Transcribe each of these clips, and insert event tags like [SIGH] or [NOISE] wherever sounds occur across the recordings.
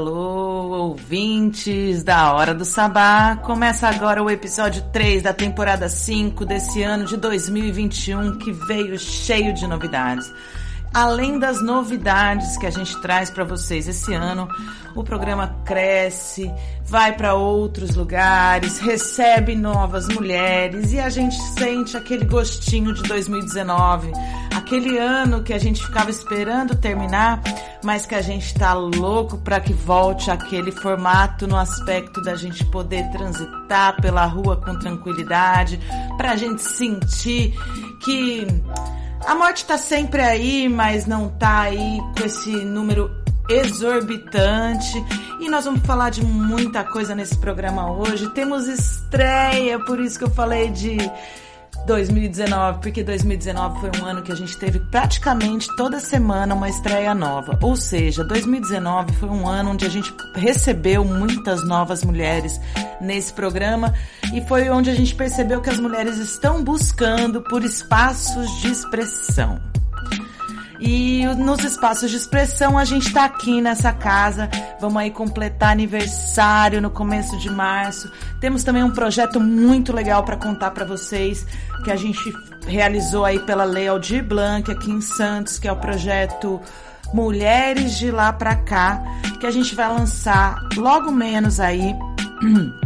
Alô, ouvintes da Hora do Sabá. Começa agora o episódio 3 da temporada 5 desse ano de 2021 que veio cheio de novidades. Além das novidades que a gente traz para vocês esse ano, o programa cresce, vai para outros lugares, recebe novas mulheres e a gente sente aquele gostinho de 2019, aquele ano que a gente ficava esperando terminar, mas que a gente tá louco para que volte aquele formato no aspecto da gente poder transitar pela rua com tranquilidade, para a gente sentir que a morte tá sempre aí, mas não tá aí com esse número exorbitante. E nós vamos falar de muita coisa nesse programa hoje. Temos estreia, por isso que eu falei de 2019, porque 2019 foi um ano que a gente teve praticamente toda semana uma estreia nova. Ou seja, 2019 foi um ano onde a gente recebeu muitas novas mulheres nesse programa e foi onde a gente percebeu que as mulheres estão buscando por espaços de expressão. E nos espaços de expressão a gente está aqui nessa casa. Vamos aí completar aniversário no começo de março. Temos também um projeto muito legal para contar para vocês que a gente realizou aí pela Lei Aldir Blanc aqui em Santos, que é o projeto Mulheres de lá para cá, que a gente vai lançar logo menos aí [CLEARS THROAT]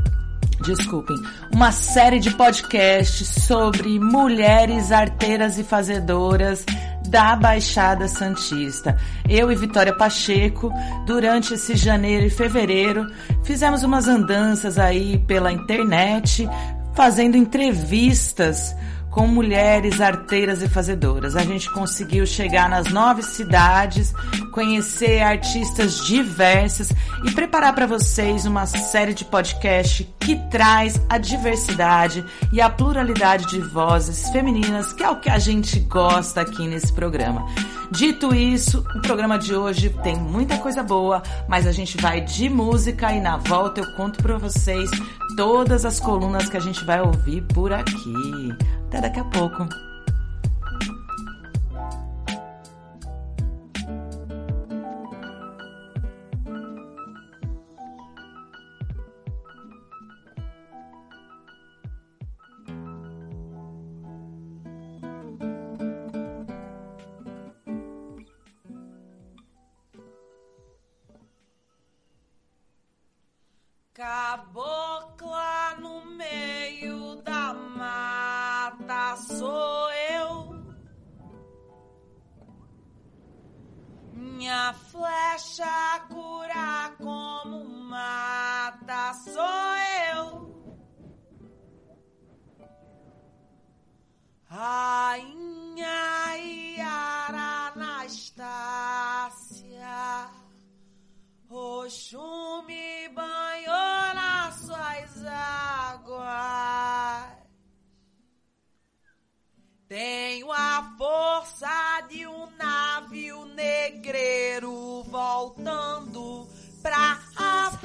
desculpem, uma série de podcasts sobre mulheres arteiras e fazedoras da Baixada Santista. Eu e Vitória Pacheco, durante esse janeiro e fevereiro, fizemos umas andanças aí pela internet, fazendo entrevistas com mulheres arteiras e fazedoras. A gente conseguiu chegar nas nove cidades, conhecer artistas diversas e preparar para vocês uma série de podcast que traz a diversidade e a pluralidade de vozes femininas, que é o que a gente gosta aqui nesse programa. Dito isso, o programa de hoje tem muita coisa boa, mas a gente vai de música e na volta eu conto para vocês todas as colunas que a gente vai ouvir por aqui. Até daqui a pouco. Cabocla no meio da mata sou eu. Minha flecha cura como mata sou eu. Rainha Iara Anastácia. Oxum banhou nas suas águas. Tenho a força de um navio negreiro voltando pra África.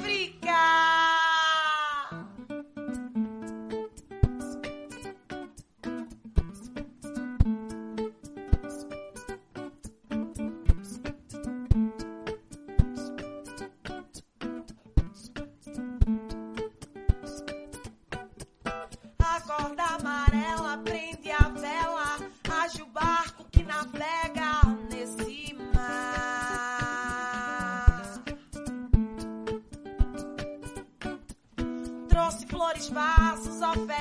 Trouxe flores,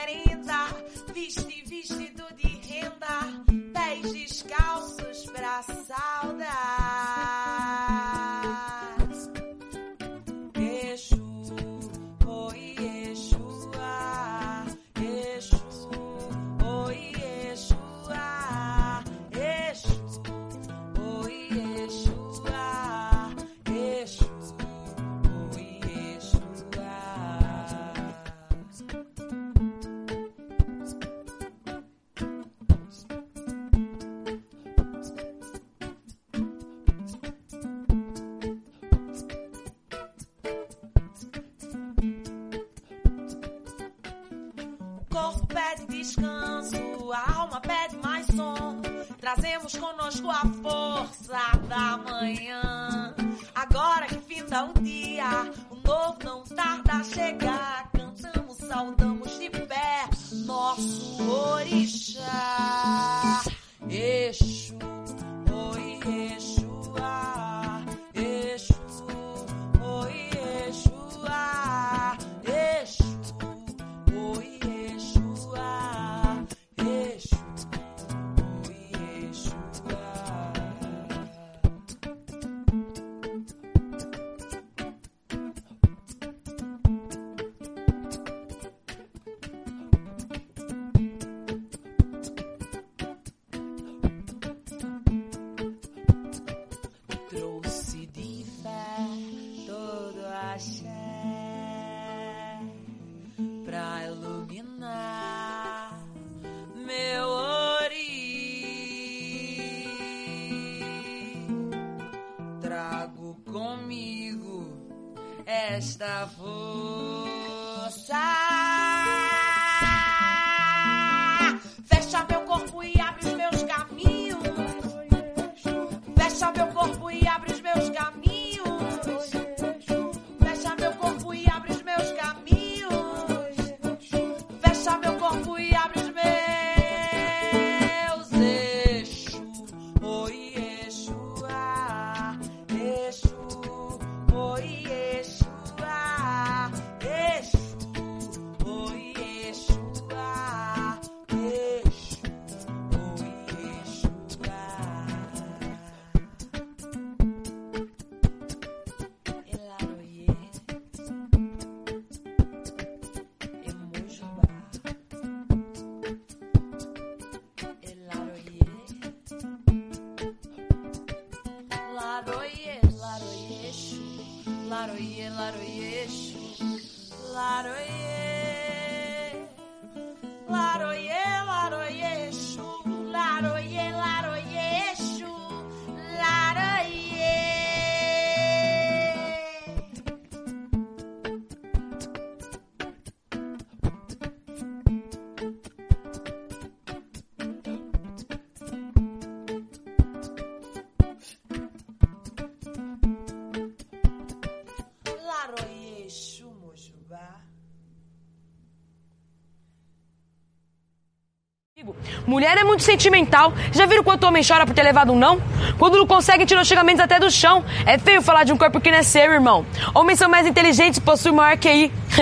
Mulher é muito sentimental. Já viram quanto homem chora por ter levado um não? Quando não conseguem, tiram os xingamentos até do chão. É feio falar de um corpo que não é seu, irmão. Homens são mais inteligentes e possuem maior QI. [LAUGHS]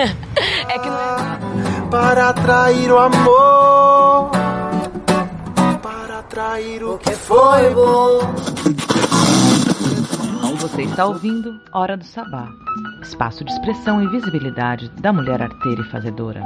é que não é. para atrair o amor, para atrair o que foi bom. Você está ouvindo Hora do Sabá, espaço de expressão e visibilidade da mulher arteira e fazedora.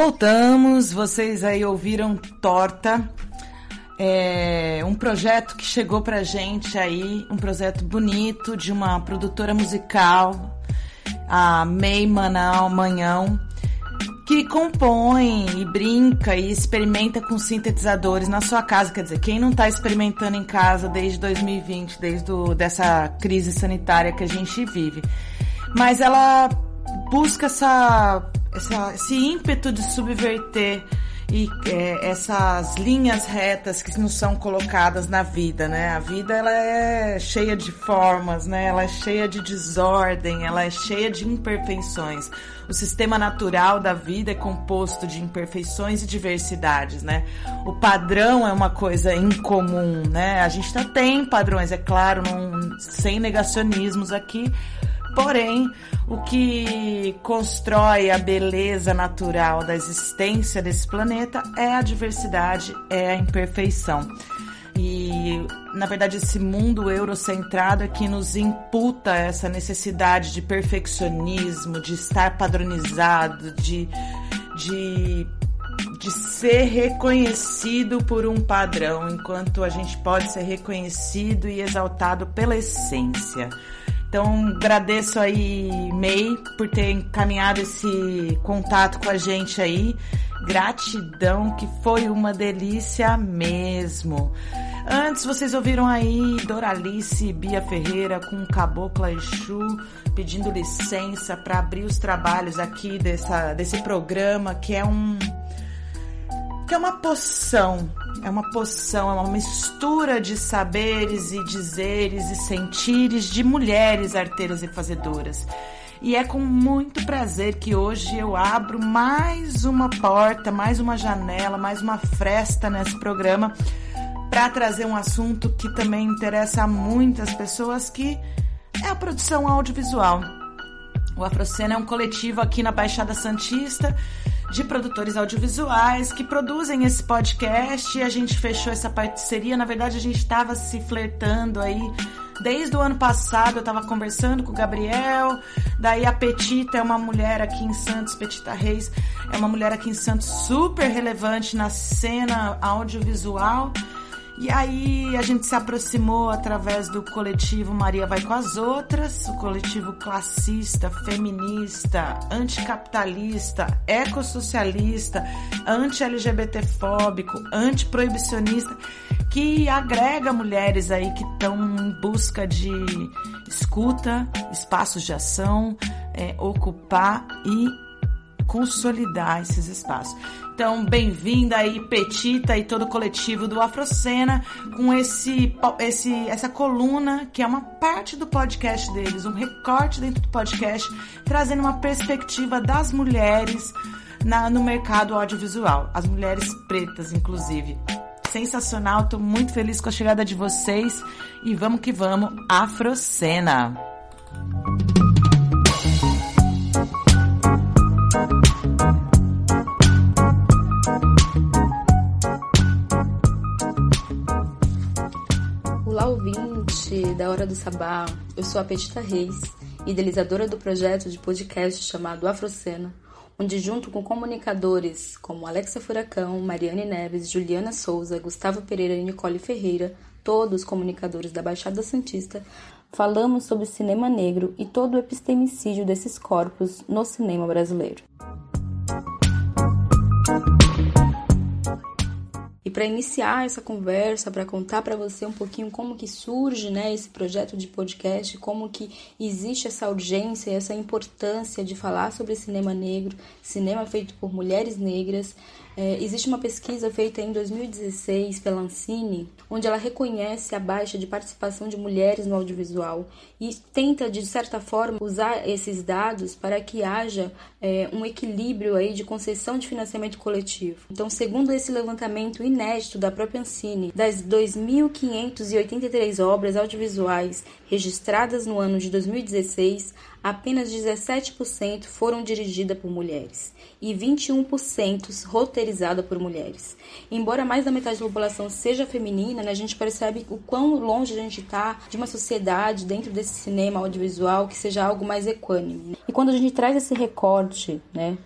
Voltamos, vocês aí ouviram Torta, é um projeto que chegou pra gente aí, um projeto bonito de uma produtora musical, a May Manal Manhão, que compõe e brinca e experimenta com sintetizadores na sua casa. Quer dizer, quem não está experimentando em casa desde 2020, desde o, dessa crise sanitária que a gente vive? Mas ela busca essa, essa esse ímpeto de subverter e é, essas linhas retas que nos são colocadas na vida, né? A vida ela é cheia de formas, né? Ela é cheia de desordem, ela é cheia de imperfeições. O sistema natural da vida é composto de imperfeições e diversidades, né? O padrão é uma coisa incomum, né? A gente tá, tem padrões, é claro, não, sem negacionismos aqui, Porém, o que constrói a beleza natural da existência desse planeta é a diversidade, é a imperfeição. E, na verdade, esse mundo eurocentrado é que nos imputa essa necessidade de perfeccionismo, de estar padronizado, de, de, de ser reconhecido por um padrão, enquanto a gente pode ser reconhecido e exaltado pela essência. Então, agradeço aí, May, por ter encaminhado esse contato com a gente aí. Gratidão, que foi uma delícia mesmo. Antes, vocês ouviram aí Doralice Bia Ferreira com Cabocla Exu pedindo licença para abrir os trabalhos aqui dessa, desse programa, que é um que é uma poção, é uma poção, é uma mistura de saberes e dizeres e sentires de mulheres arteiras e fazedoras. E é com muito prazer que hoje eu abro mais uma porta, mais uma janela, mais uma fresta nesse programa para trazer um assunto que também interessa a muitas pessoas, que é a produção audiovisual. O Afrocena é um coletivo aqui na Baixada Santista de produtores audiovisuais que produzem esse podcast e a gente fechou essa parceria. Na verdade, a gente estava se flertando aí desde o ano passado. Eu estava conversando com o Gabriel. Daí a Petita é uma mulher aqui em Santos, Petita Reis é uma mulher aqui em Santos super relevante na cena audiovisual. E aí a gente se aproximou através do coletivo Maria Vai com as Outras, o coletivo classista, feminista, anticapitalista, ecossocialista, anti-LGBTfóbico, antiproibicionista, que agrega mulheres aí que estão em busca de escuta, espaços de ação, é, ocupar e consolidar esses espaços. Então, bem-vinda aí, Petita e todo o coletivo do Afrocena, com esse, esse, essa coluna que é uma parte do podcast deles, um recorte dentro do podcast, trazendo uma perspectiva das mulheres na, no mercado audiovisual, as mulheres pretas, inclusive. Sensacional, tô muito feliz com a chegada de vocês e vamos que vamos, Afrocena! Ouvinte da Hora do Sabá, eu sou a Petita Reis, idealizadora do projeto de podcast chamado Afrocena, onde junto com comunicadores como Alexa Furacão, Mariane Neves, Juliana Souza, Gustavo Pereira e Nicole Ferreira, todos comunicadores da Baixada Santista, falamos sobre cinema negro e todo o epistemicídio desses corpos no cinema brasileiro. Para iniciar essa conversa, para contar para você um pouquinho como que surge, né, esse projeto de podcast, como que existe essa urgência essa importância de falar sobre cinema negro, cinema feito por mulheres negras, é, existe uma pesquisa feita em 2016 pela Ancine, onde ela reconhece a baixa de participação de mulheres no audiovisual e tenta, de certa forma, usar esses dados para que haja é, um equilíbrio aí de concessão de financiamento coletivo. Então, segundo esse levantamento inédito da própria Ancine, das 2.583 obras audiovisuais registradas no ano de 2016, apenas 17% foram dirigidas por mulheres e 21% roteirizada por mulheres. Embora mais da metade da população seja feminina, né, a gente percebe o quão longe a gente está de uma sociedade dentro desse cinema audiovisual que seja algo mais equânime. E quando a gente traz esse recorte, né,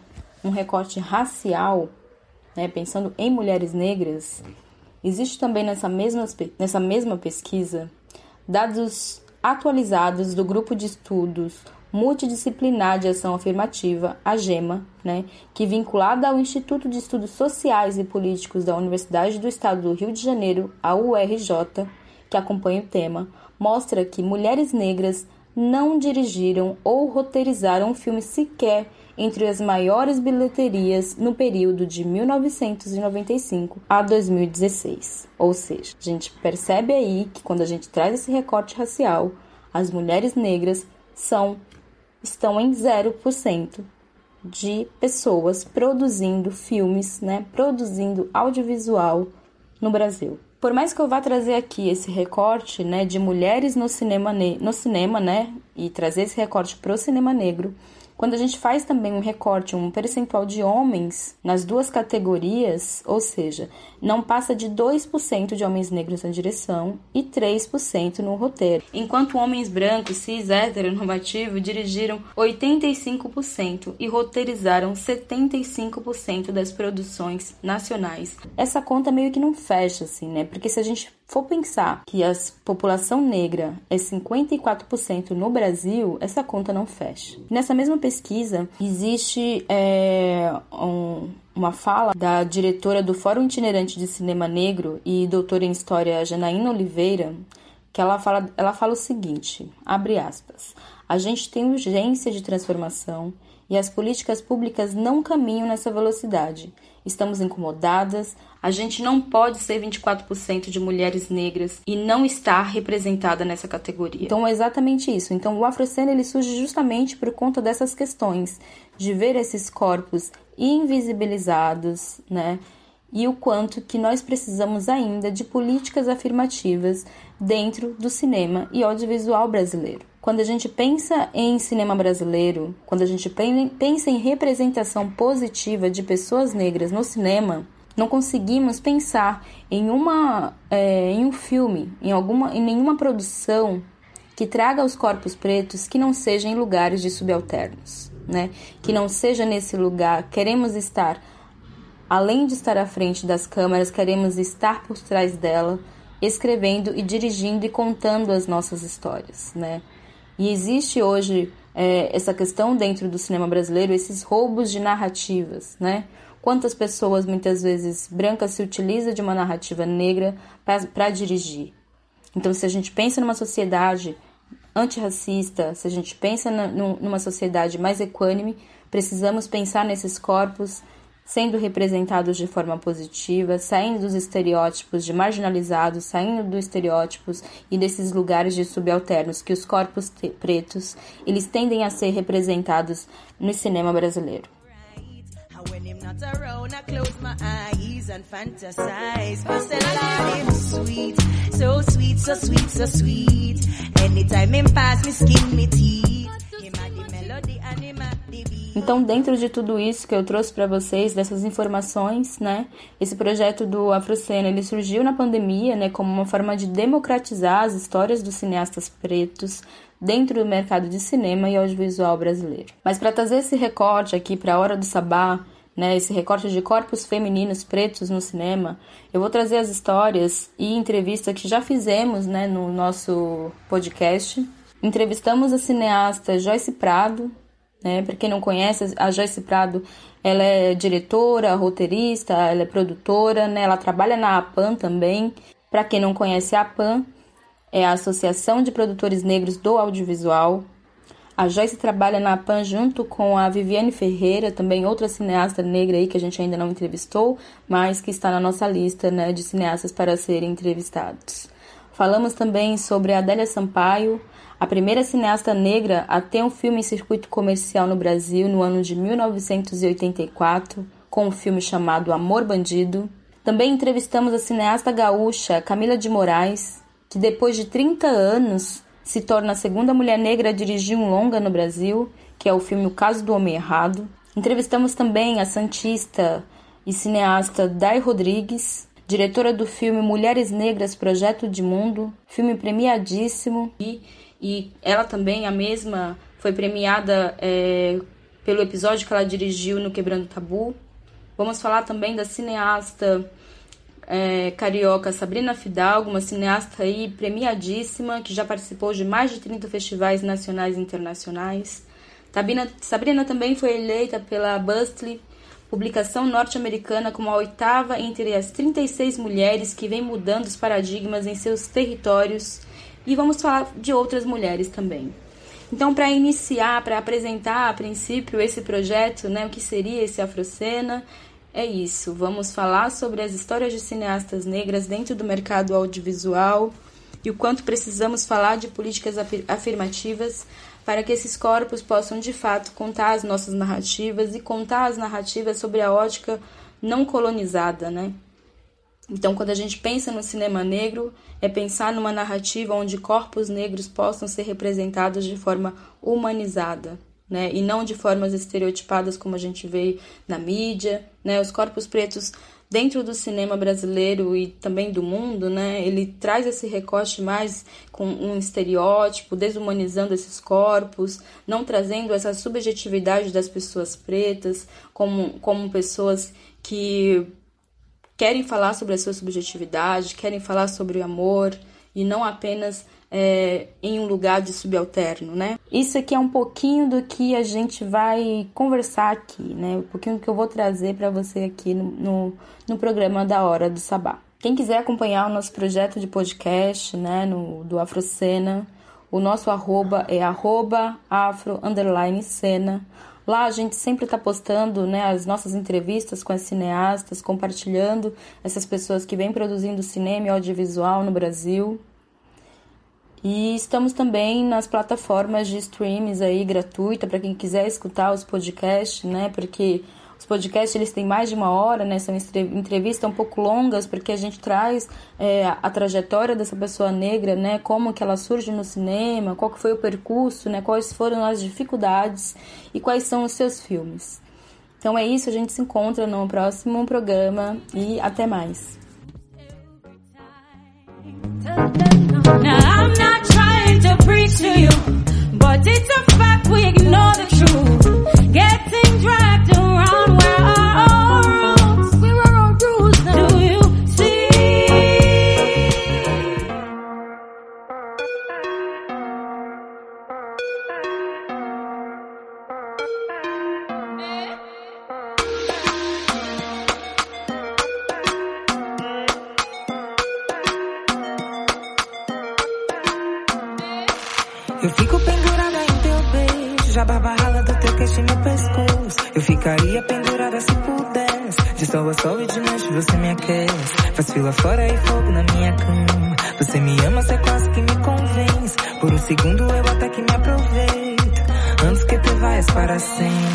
um recorte racial, né, pensando em mulheres negras, existe também nessa mesma, nessa mesma pesquisa dados atualizados do grupo de estudos multidisciplinar de ação afirmativa, a GEMA, né, que vinculada ao Instituto de Estudos Sociais e Políticos da Universidade do Estado do Rio de Janeiro, a URJ, que acompanha o tema, mostra que mulheres negras não dirigiram ou roteirizaram um filme sequer entre as maiores bilheterias no período de 1995 a 2016. Ou seja, a gente percebe aí que quando a gente traz esse recorte racial, as mulheres negras são estão em 0% de pessoas produzindo filmes, né, produzindo audiovisual no Brasil. Por mais que eu vá trazer aqui esse recorte, né, de mulheres no cinema, no cinema, né, e trazer esse recorte para o cinema negro, quando a gente faz também um recorte, um percentual de homens nas duas categorias, ou seja, não passa de 2% de homens negros na direção e 3% no roteiro, enquanto homens brancos, cis, heteronormativo dirigiram 85% e roteirizaram 75% das produções nacionais. Essa conta meio que não fecha assim, né? Porque se a gente for pensar que a população negra é 54% no Brasil, essa conta não fecha. Nessa mesma pesquisa, existe é, um, uma fala da diretora do Fórum Itinerante de Cinema Negro e doutora em História Janaína Oliveira, que ela fala, ela fala o seguinte, abre aspas, a gente tem urgência de transformação e as políticas públicas não caminham nessa velocidade. Estamos incomodadas, a gente não pode ser 24% de mulheres negras e não estar representada nessa categoria. Então é exatamente isso. Então o Afrocena ele surge justamente por conta dessas questões, de ver esses corpos invisibilizados, né? E o quanto que nós precisamos ainda de políticas afirmativas dentro do cinema e audiovisual brasileiro. Quando a gente pensa em cinema brasileiro, quando a gente pensa em representação positiva de pessoas negras no cinema, não conseguimos pensar em uma é, em um filme, em alguma em nenhuma produção que traga os corpos pretos que não seja em lugares de subalternos, né? Que não seja nesse lugar. Queremos estar além de estar à frente das câmeras, queremos estar por trás dela, escrevendo e dirigindo e contando as nossas histórias, né? E existe hoje é, essa questão dentro do cinema brasileiro, esses roubos de narrativas, né? Quantas pessoas, muitas vezes brancas, se utilizam de uma narrativa negra para dirigir? Então, se a gente pensa numa sociedade antirracista, se a gente pensa na, numa sociedade mais equânime, precisamos pensar nesses corpos sendo representados de forma positiva, saindo dos estereótipos de marginalizados, saindo dos estereótipos e desses lugares de subalternos que os corpos pretos eles tendem a ser representados no cinema brasileiro. Not around, I close my eyes and fantasize. Sweet, so sweet, so sweet, so sweet. Anytime him pass me skin, me teeth. Him had the melody and him had the beat. Então, dentro de tudo isso que eu trouxe para vocês, dessas informações, né, esse projeto do Afrocena, ele surgiu na pandemia, né, como uma forma de democratizar as histórias dos cineastas pretos dentro do mercado de cinema e audiovisual brasileiro. Mas para trazer esse recorte aqui para a Hora do Sabá, né, esse recorte de corpos femininos pretos no cinema, eu vou trazer as histórias e entrevistas que já fizemos né, no nosso podcast. Entrevistamos a cineasta Joyce Prado, né, para quem não conhece, a Joyce Prado ela é diretora, roteirista, ela é produtora, né, ela trabalha na APAN também. Para quem não conhece a APAN, é a Associação de Produtores Negros do Audiovisual. A Joyce trabalha na PAN junto com a Viviane Ferreira, também outra cineasta negra aí que a gente ainda não entrevistou, mas que está na nossa lista né, de cineastas para serem entrevistados. Falamos também sobre a Adélia Sampaio, a primeira cineasta negra a ter um filme em circuito comercial no Brasil no ano de 1984, com um filme chamado Amor Bandido. Também entrevistamos a cineasta gaúcha Camila de Moraes, que depois de 30 anos se torna a segunda mulher negra a dirigir um longa no Brasil, que é o filme O Caso do Homem Errado. Entrevistamos também a santista e cineasta Dai Rodrigues, diretora do filme Mulheres Negras Projeto de Mundo, filme premiadíssimo e, e ela também, a mesma, foi premiada é, pelo episódio que ela dirigiu no Quebrando Tabu. Vamos falar também da cineasta é, carioca Sabrina Fidalgo, uma cineasta aí premiadíssima, que já participou de mais de 30 festivais nacionais e internacionais. Tabina, Sabrina também foi eleita pela Bustly, publicação norte-americana, como a oitava entre as 36 mulheres que vem mudando os paradigmas em seus territórios. E vamos falar de outras mulheres também. Então, para iniciar, para apresentar a princípio esse projeto, né, o que seria esse Afrocena, é isso. Vamos falar sobre as histórias de cineastas negras dentro do mercado audiovisual e o quanto precisamos falar de políticas afirmativas para que esses corpos possam de fato contar as nossas narrativas e contar as narrativas sobre a ótica não colonizada, né? Então, quando a gente pensa no cinema negro, é pensar numa narrativa onde corpos negros possam ser representados de forma humanizada, né? E não de formas estereotipadas como a gente vê na mídia, né? Os corpos pretos dentro do cinema brasileiro e também do mundo, né, ele traz esse recorte mais com um estereótipo, desumanizando esses corpos, não trazendo essa subjetividade das pessoas pretas como, como pessoas que querem falar sobre a sua subjetividade, querem falar sobre o amor e não apenas é, em um lugar de subalterno, né? Isso aqui é um pouquinho do que a gente vai conversar aqui, né? Um pouquinho do que eu vou trazer para você aqui no, no, no, programa da Hora do Sabá. Quem quiser acompanhar o nosso projeto de podcast, né, no, do Afrocena, o nosso arroba é arroba afro underline cena. Lá a gente sempre está postando né, as nossas entrevistas com as cineastas, compartilhando essas pessoas que vêm produzindo cinema e audiovisual no Brasil. E estamos também nas plataformas de streams aí gratuita para quem quiser escutar os podcasts, né? Porque os podcasts eles têm mais de uma hora, né? São entrevistas um pouco longas porque a gente traz é, a trajetória dessa pessoa negra, né? Como que ela surge no cinema, qual que foi o percurso, né? Quais foram as dificuldades e quais são os seus filmes. Então é isso, a gente se encontra no próximo programa e até mais. Now I'm to preach to you, but it's a fact we ignore the truth. Getting dragged around where our de sol e de noite você me aquece. Faz fila fora e fogo na minha cama. Você me ama, você quase que me convence. Por um segundo eu até que me aproveito, antes que tu vais para sempre.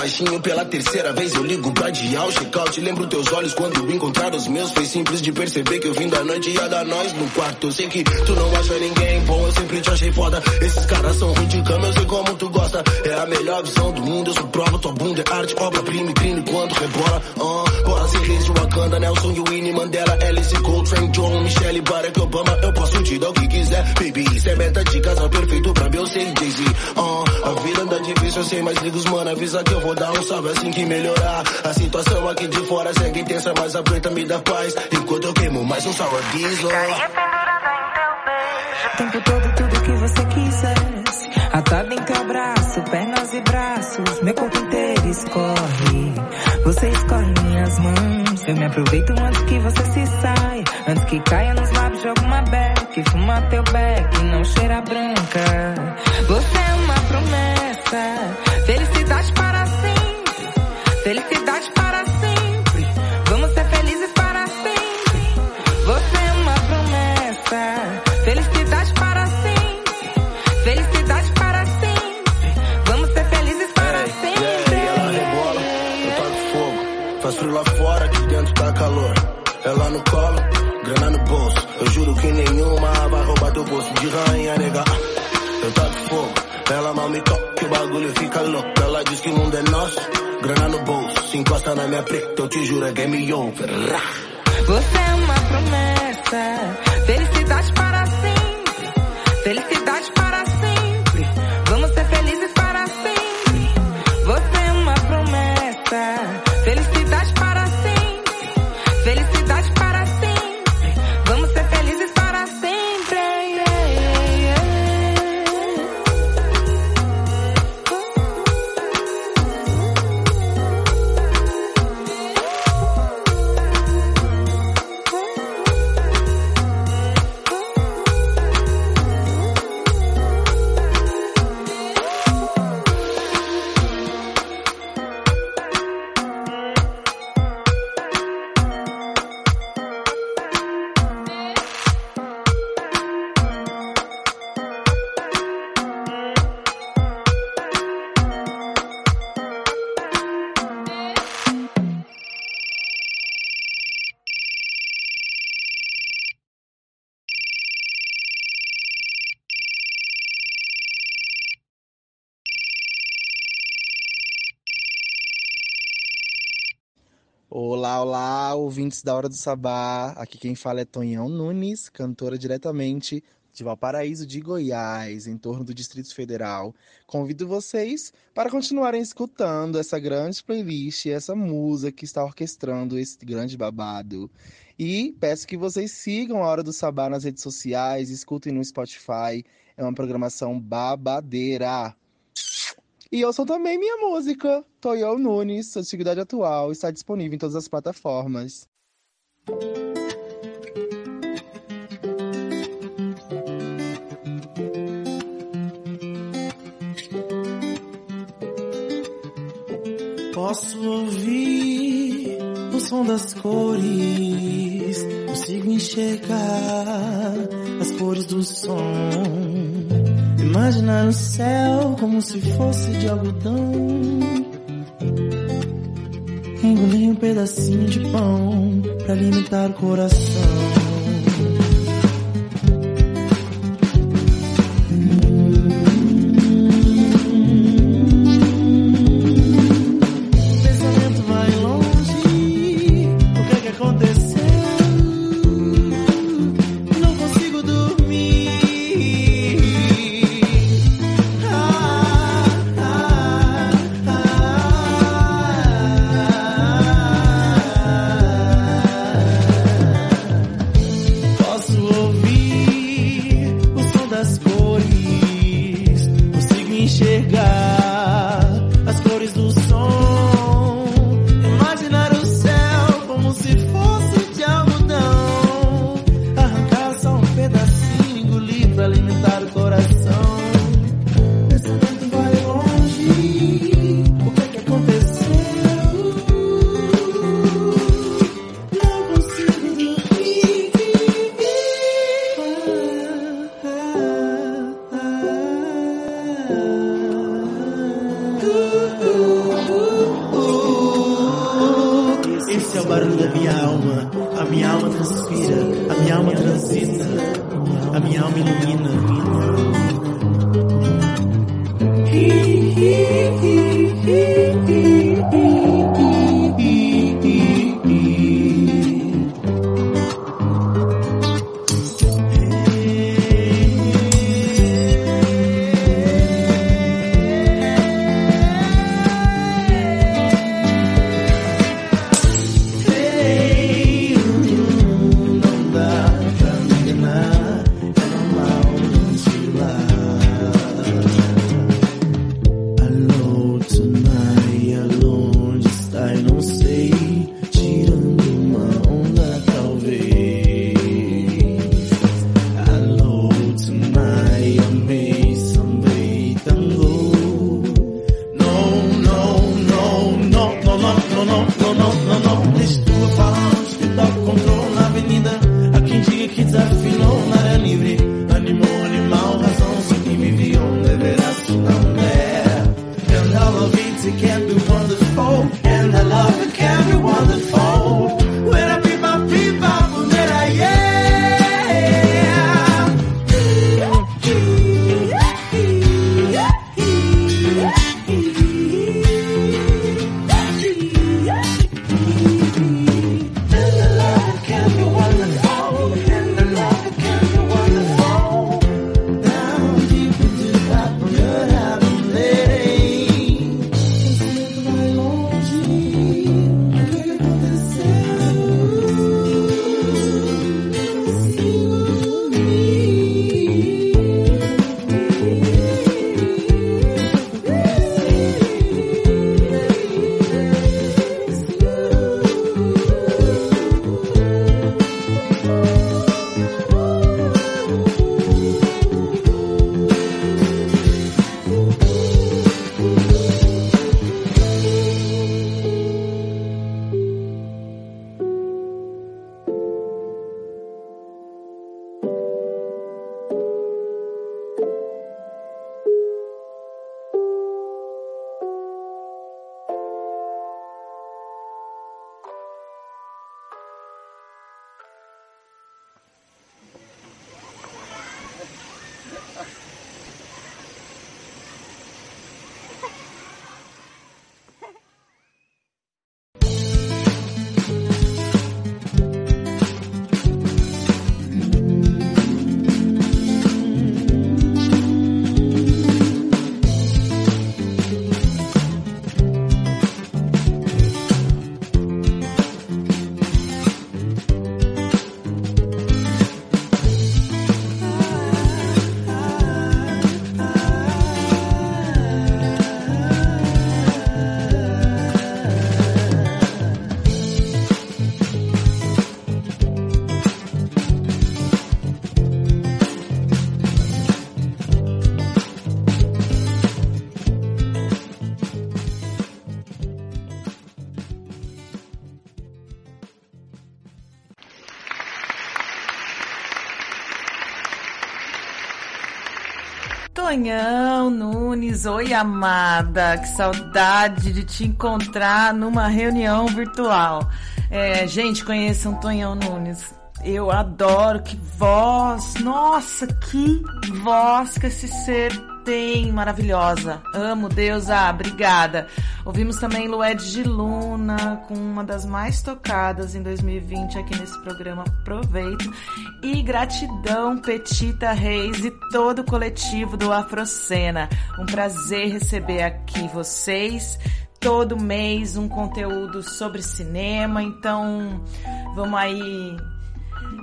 Baixinho pela terceira vez. Eu ligo pra dial, check-out. Lembro teus olhos quando encontrar os meus. Foi simples de perceber que o fim da noite ia dar nós no quarto. Eu sei que tu não acha ninguém bom, eu sempre te achei foda. Esses caras são ruins de cama, eu sei como tu gosta. É a melhor visão do mundo, eu sou prova. Tua bunda é arte, obra-prima e crime quando rebola. Uh, bora ser reis de Wakanda, Nelson e Winnie Mandela, Alice Coltrane, John, Michelle, Barack Obama. Eu posso te dar o que quiser, baby. Isso é meta de casal perfeito pra Beyoncé e Jay-Z. Uh, a vida anda difícil, eu sei, mas liga os mano, avisa que eu vou dar um salve assim que melhorar. A situação aqui de fora segue intensa, mas a preta me dá paz. Enquanto eu queimo mais um sour diesel. O tempo todo, tudo que você quisesse. Atada em teu abraço, pernas e braços. Meu corpo inteiro escorre. Você escorre minhas mãos. Eu me aproveito antes que você se saia. Antes que caia nos lábios de alguma beck. Fuma teu beck, não cheira branca. Você é uma promessa. Felicidade para de rainha, nega. Eu taco fogo, ela mal me toca, o bagulho fica louco. Ela diz que o mundo é nosso, grana no bolso. Se encosta na minha preta, eu te juro, é game over. Você é uma promessa, felicidade para ouvintes da Hora do Sabá. Aqui quem fala é Tonhão Nunes, cantora diretamente de Valparaíso de Goiás, em torno do Distrito Federal. Convido vocês para continuarem escutando essa grande playlist, essa música que está orquestrando esse grande babado. E peço que vocês sigam a Hora do Sabá nas redes sociais, escutem no Spotify. É uma programação babadeira. E ouçam também minha música, Toyo Nunes, Antiguidade Atual, está disponível em todas as plataformas. Posso ouvir o som das cores, consigo enxergar as cores do som. Imaginar o céu como se fosse de algodão. Engolir um pedacinho de pão pra alimentar o coração. Tonhão Nunes, oi amada, que saudade de te encontrar numa reunião virtual. É, gente, conheçam Tonhão Nunes. Eu adoro, que voz, nossa, que voz que esse ser maravilhosa. Amo, deusa, obrigada. Ouvimos também Lued de Luna, com uma das mais tocadas em 2020 aqui nesse programa. Aproveito. E gratidão, Petita Reis e todo o coletivo do Afrocena. Um prazer receber aqui vocês todo mês um conteúdo sobre cinema, então vamos aí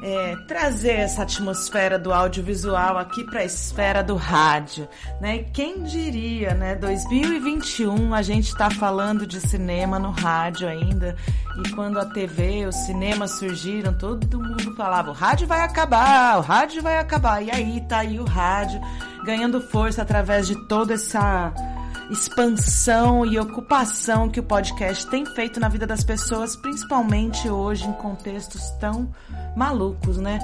é, trazer essa atmosfera do audiovisual aqui para a esfera do rádio, né? Quem diria, né? 2021 a gente está falando de cinema no rádio ainda e quando a TV, o cinema surgiram, todo mundo falava o rádio vai acabar, o rádio vai acabar e aí tá aí o rádio ganhando força através de toda essa expansão e ocupação que o podcast tem feito na vida das pessoas, principalmente hoje em contextos tão malucos, né?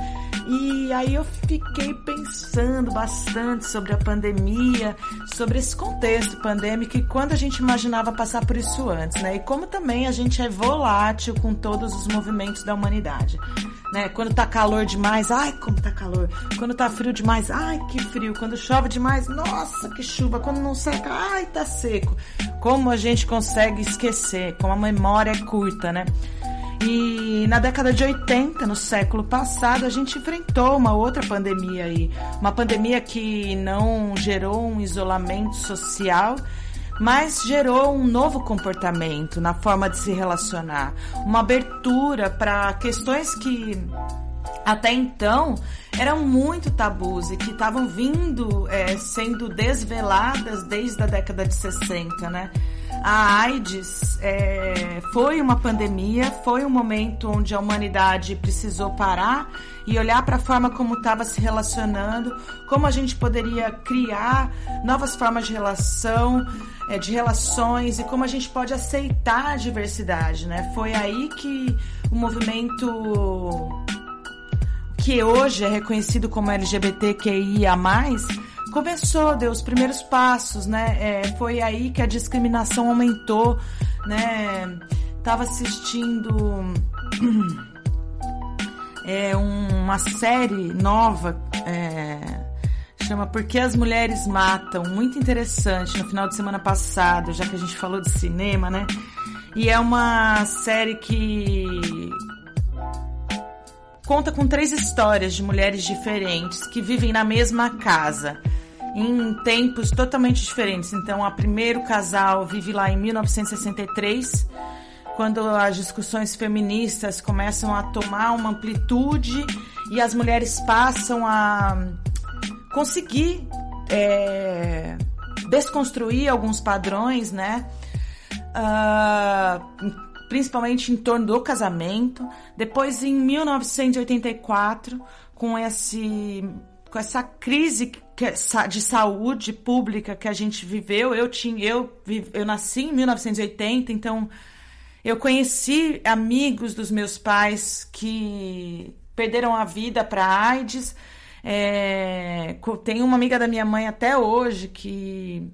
E aí eu fiquei pensando bastante sobre a pandemia, sobre esse contexto pandêmico e quando a gente imaginava passar por isso antes, né? E como também a gente é volátil com todos os movimentos da humanidade. Né? Quando tá calor demais, ai como tá calor. Quando tá frio demais, ai que frio. Quando chove demais, nossa que chuva. Quando não seca, ai tá seco. Como a gente consegue esquecer? Como a memória é curta, né? E na década de 80, no século passado, a gente enfrentou uma outra pandemia aí. Uma pandemia que não gerou um isolamento social, mas gerou um novo comportamento na forma de se relacionar. Uma abertura para questões que até então eram muito tabus e que estavam vindo é, sendo desveladas desde a década de 60, né? A AIDS é, foi uma pandemia, foi um momento onde a humanidade precisou parar e olhar para a forma como estava se relacionando, como a gente poderia criar novas formas de relação, é, de relações e como a gente pode aceitar a diversidade, né? Foi aí que o movimento que hoje é reconhecido como LGBTQIA+, começou, deu os primeiros passos, né? É, foi aí que a discriminação aumentou, né? Tava assistindo [CLEARS THROAT] é, uma série nova, é, chama Por que as Mulheres Matam, muito interessante, no final de semana passado, já que a gente falou de cinema, né? E é uma série que conta com três histórias de mulheres diferentes que vivem na mesma casa em tempos totalmente diferentes. Então, a primeiro casal vive lá em 1963, quando as discussões feministas começam a tomar uma amplitude e as mulheres passam a conseguir é, desconstruir alguns padrões, né? Uh, principalmente em torno do casamento. Depois, em 1984, com esse com essa crise de saúde pública que a gente viveu. Eu tinha, eu, eu nasci em 1980, então eu conheci amigos dos meus pais que perderam a vida para AIDS. É, tem uma amiga da minha mãe até hoje que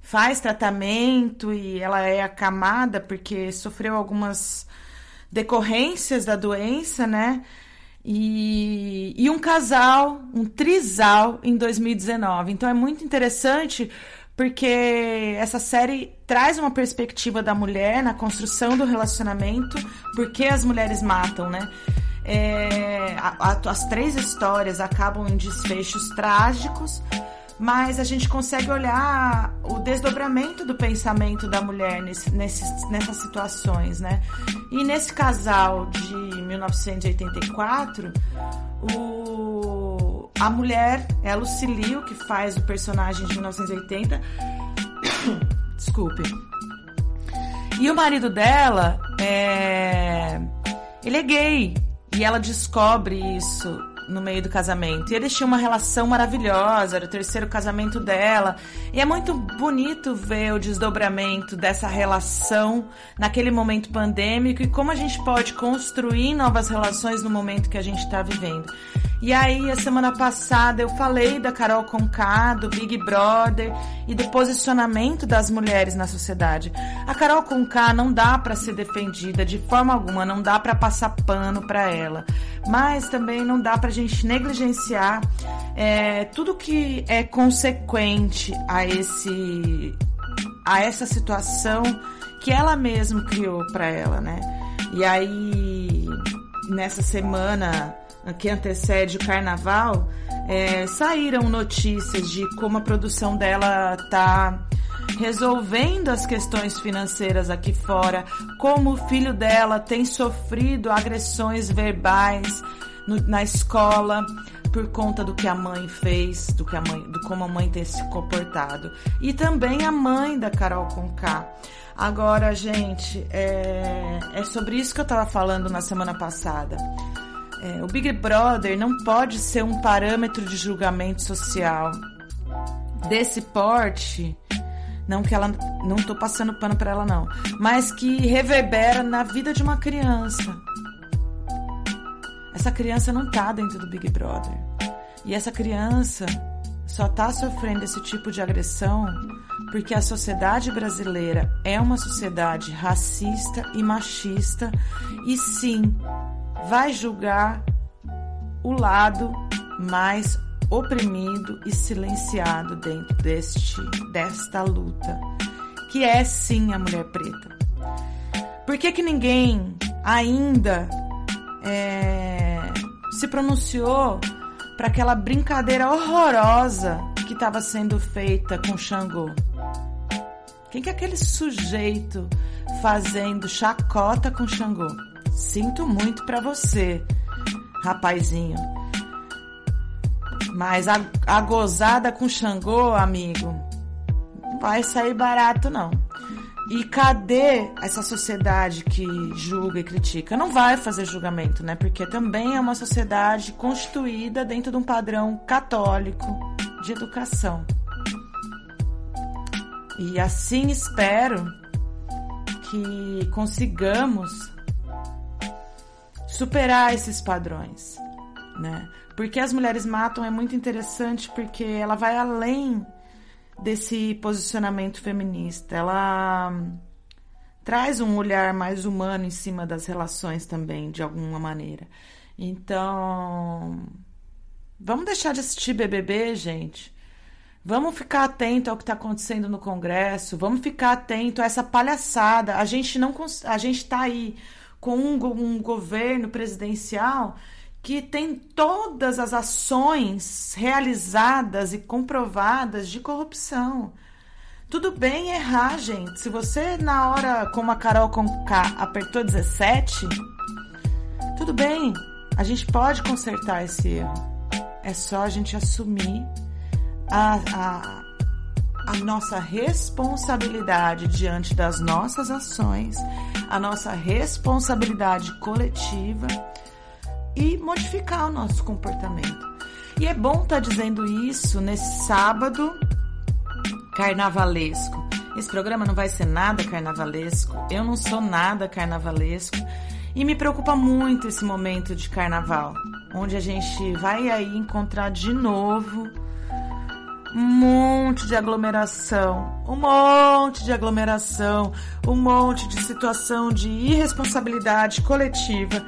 faz tratamento e ela é acamada porque sofreu algumas decorrências da doença, né? E, e um casal, um trisal em 2019. Então é muito interessante porque essa série traz uma perspectiva da mulher na construção do relacionamento, porque as mulheres matam, né? É, a, a, as três histórias acabam em desfechos trágicos, mas a gente consegue olhar o desdobramento do pensamento da mulher nesse, nesses, nessas situações, né? E nesse casal de 1984, o, a mulher é a Lucilio, que faz o personagem de 1980. [COUGHS] Desculpe. E o marido dela é. Ele é gay. E ela descobre isso no meio do casamento. E eles tinham uma relação maravilhosa, era o terceiro casamento dela. E é muito bonito ver o desdobramento dessa relação naquele momento pandêmico e como a gente pode construir novas relações no momento que a gente está vivendo. E aí, a semana passada, eu falei da Carol Conká, do Big Brother e do posicionamento das mulheres na sociedade. A Carol Conká não dá para ser defendida de forma alguma, não dá para passar pano para ela. Mas também não dá pra gente negligenciar é, tudo que é consequente a esse a essa situação que ela mesma criou para ela, né? E aí nessa semana que antecede o carnaval, é, saíram notícias de como a produção dela tá resolvendo as questões financeiras aqui fora, como o filho dela tem sofrido agressões verbais no, na escola por conta do que a mãe fez, do que a mãe, do como a mãe tem se comportado. E também a mãe da Carol Conká. Agora, gente, é, é sobre isso que eu tava falando na semana passada. É, o Big Brother não pode ser um parâmetro de julgamento social desse porte. Não que ela. Não tô passando pano pra ela, não. Mas que reverbera na vida de uma criança. Essa criança não tá dentro do Big Brother. E essa criança só tá sofrendo esse tipo de agressão porque a sociedade brasileira é uma sociedade racista e machista e sim vai julgar o lado mais oprimido e silenciado dentro deste desta luta, que é sim a mulher preta. Por que, que ninguém ainda é, se pronunciou para aquela brincadeira horrorosa que estava sendo feita com Xangô? Quem que é aquele sujeito fazendo chacota com Xangô? Sinto muito pra você, rapazinho. Mas a, a gozada com Xangô, amigo, não vai sair barato, não. E cadê essa sociedade que julga e critica? Não vai fazer julgamento, né? Porque também é uma sociedade constituída dentro de um padrão católico de educação. E assim espero que consigamos superar esses padrões, né? Porque as mulheres matam é muito interessante porque ela vai além desse posicionamento feminista. Ela traz um olhar mais humano em cima das relações também, de alguma maneira. Então, vamos deixar de assistir BBB, gente. Vamos ficar atento ao que está acontecendo no Congresso. Vamos ficar atento a essa palhaçada. A gente não, a gente está aí com um, um governo presidencial que tem todas as ações realizadas e comprovadas de corrupção. Tudo bem errar, gente. Se você, na hora, como a Carol Conká, apertou 17, tudo bem. A gente pode consertar esse erro. É só a gente assumir a, a, a nossa responsabilidade diante das nossas ações, a nossa responsabilidade coletiva e modificar o nosso comportamento. E é bom estar tá dizendo isso nesse sábado carnavalesco. Esse programa não vai ser nada carnavalesco, eu não sou nada carnavalesco e me preocupa muito esse momento de carnaval, onde a gente vai aí encontrar de novo um monte de aglomeração, um monte de aglomeração, um monte de situação de irresponsabilidade coletiva.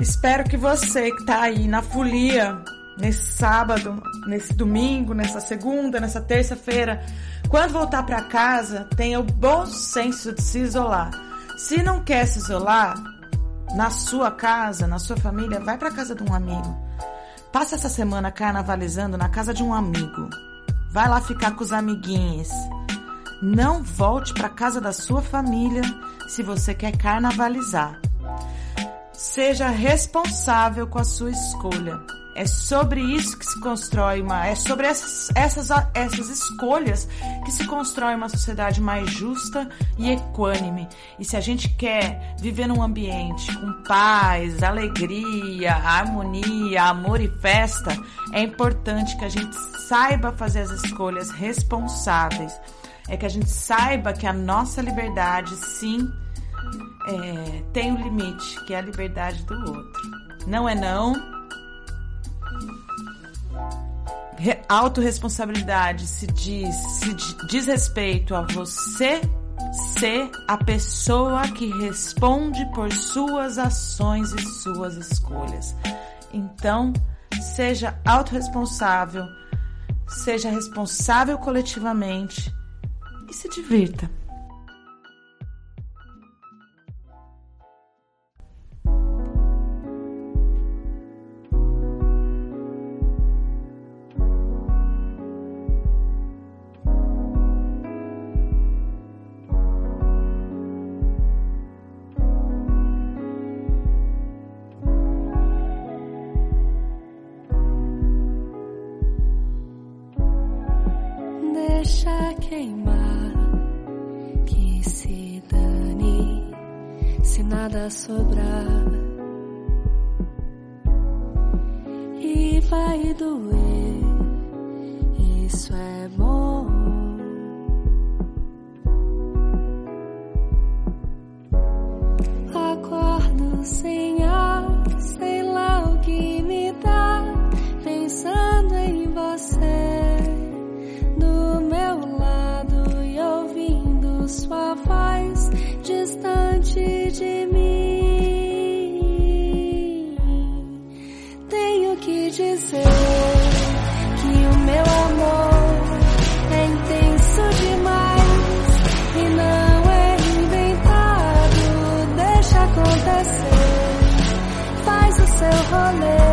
Espero que você que está aí na folia, nesse sábado, nesse domingo, nessa segunda, nessa terça-feira, quando voltar para casa, tenha o bom senso de se isolar. Se não quer se isolar, na sua casa, na sua família, vai para casa de um amigo. Passa essa semana carnavalizando na casa de um amigo. Vai lá ficar com os amiguinhos. Não volte para casa da sua família se você quer carnavalizar. Seja responsável com a sua escolha. É sobre isso que se constrói uma. É sobre essas, essas, essas escolhas que se constrói uma sociedade mais justa e equânime. E se a gente quer viver num ambiente com paz, alegria, harmonia, amor e festa, é importante que a gente saiba fazer as escolhas responsáveis. É que a gente saiba que a nossa liberdade, sim, é, tem um limite, que é a liberdade do outro. Não é não, re- autorresponsabilidade se diz, se di- diz respeito a você ser a pessoa que responde por suas ações e suas escolhas. Então, seja autorresponsável, seja responsável coletivamente e se divirta. Sobrar. E vai doer, isso é bom. Acordo sem ar, sei lá o que me dá, pensando em você do meu lado e ouvindo sua voz distante de mim. Tenho que dizer que o meu amor é intenso demais e não é inventado. Deixa acontecer, faz o seu rolê,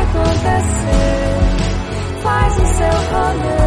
acontecer, faz o seu rolê,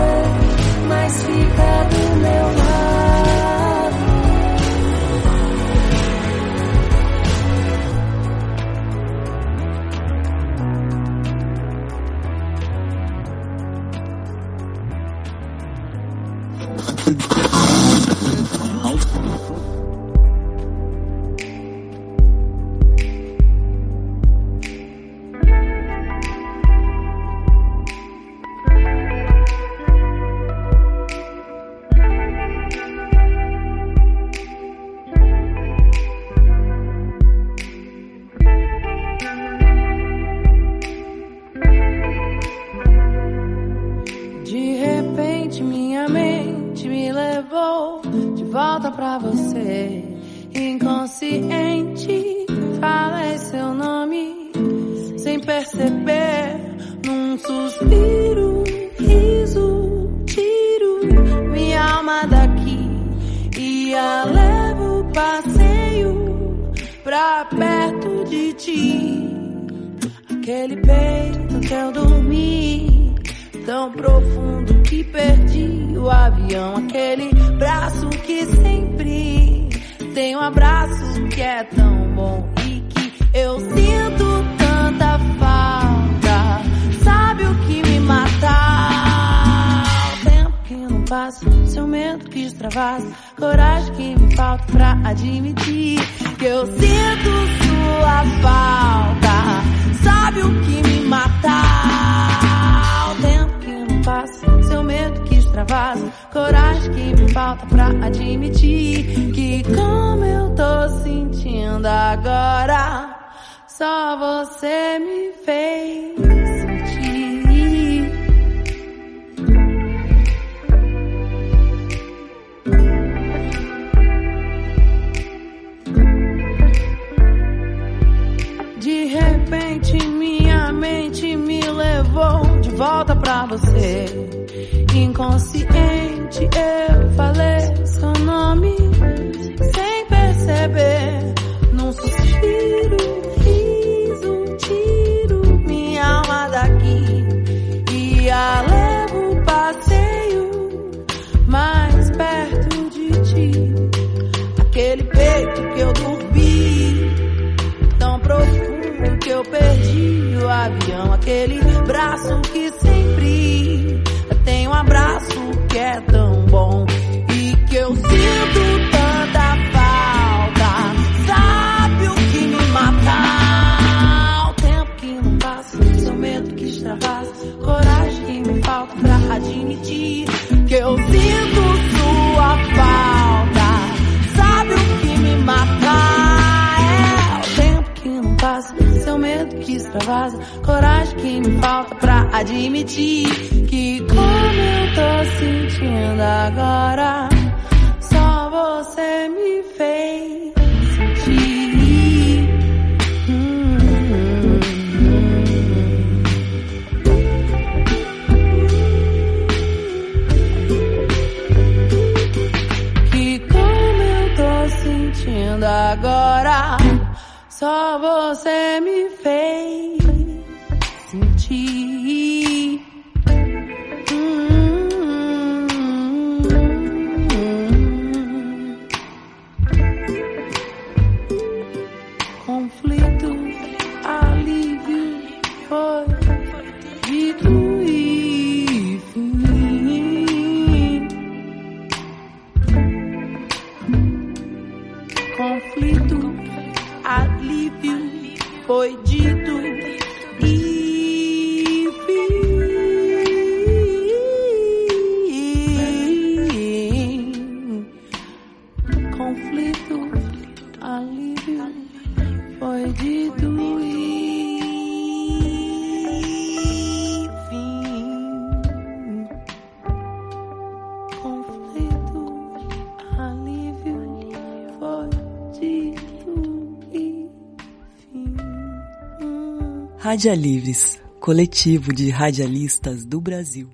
conflito, alívio foi de Radialives, coletivo de radialistas do Brasil.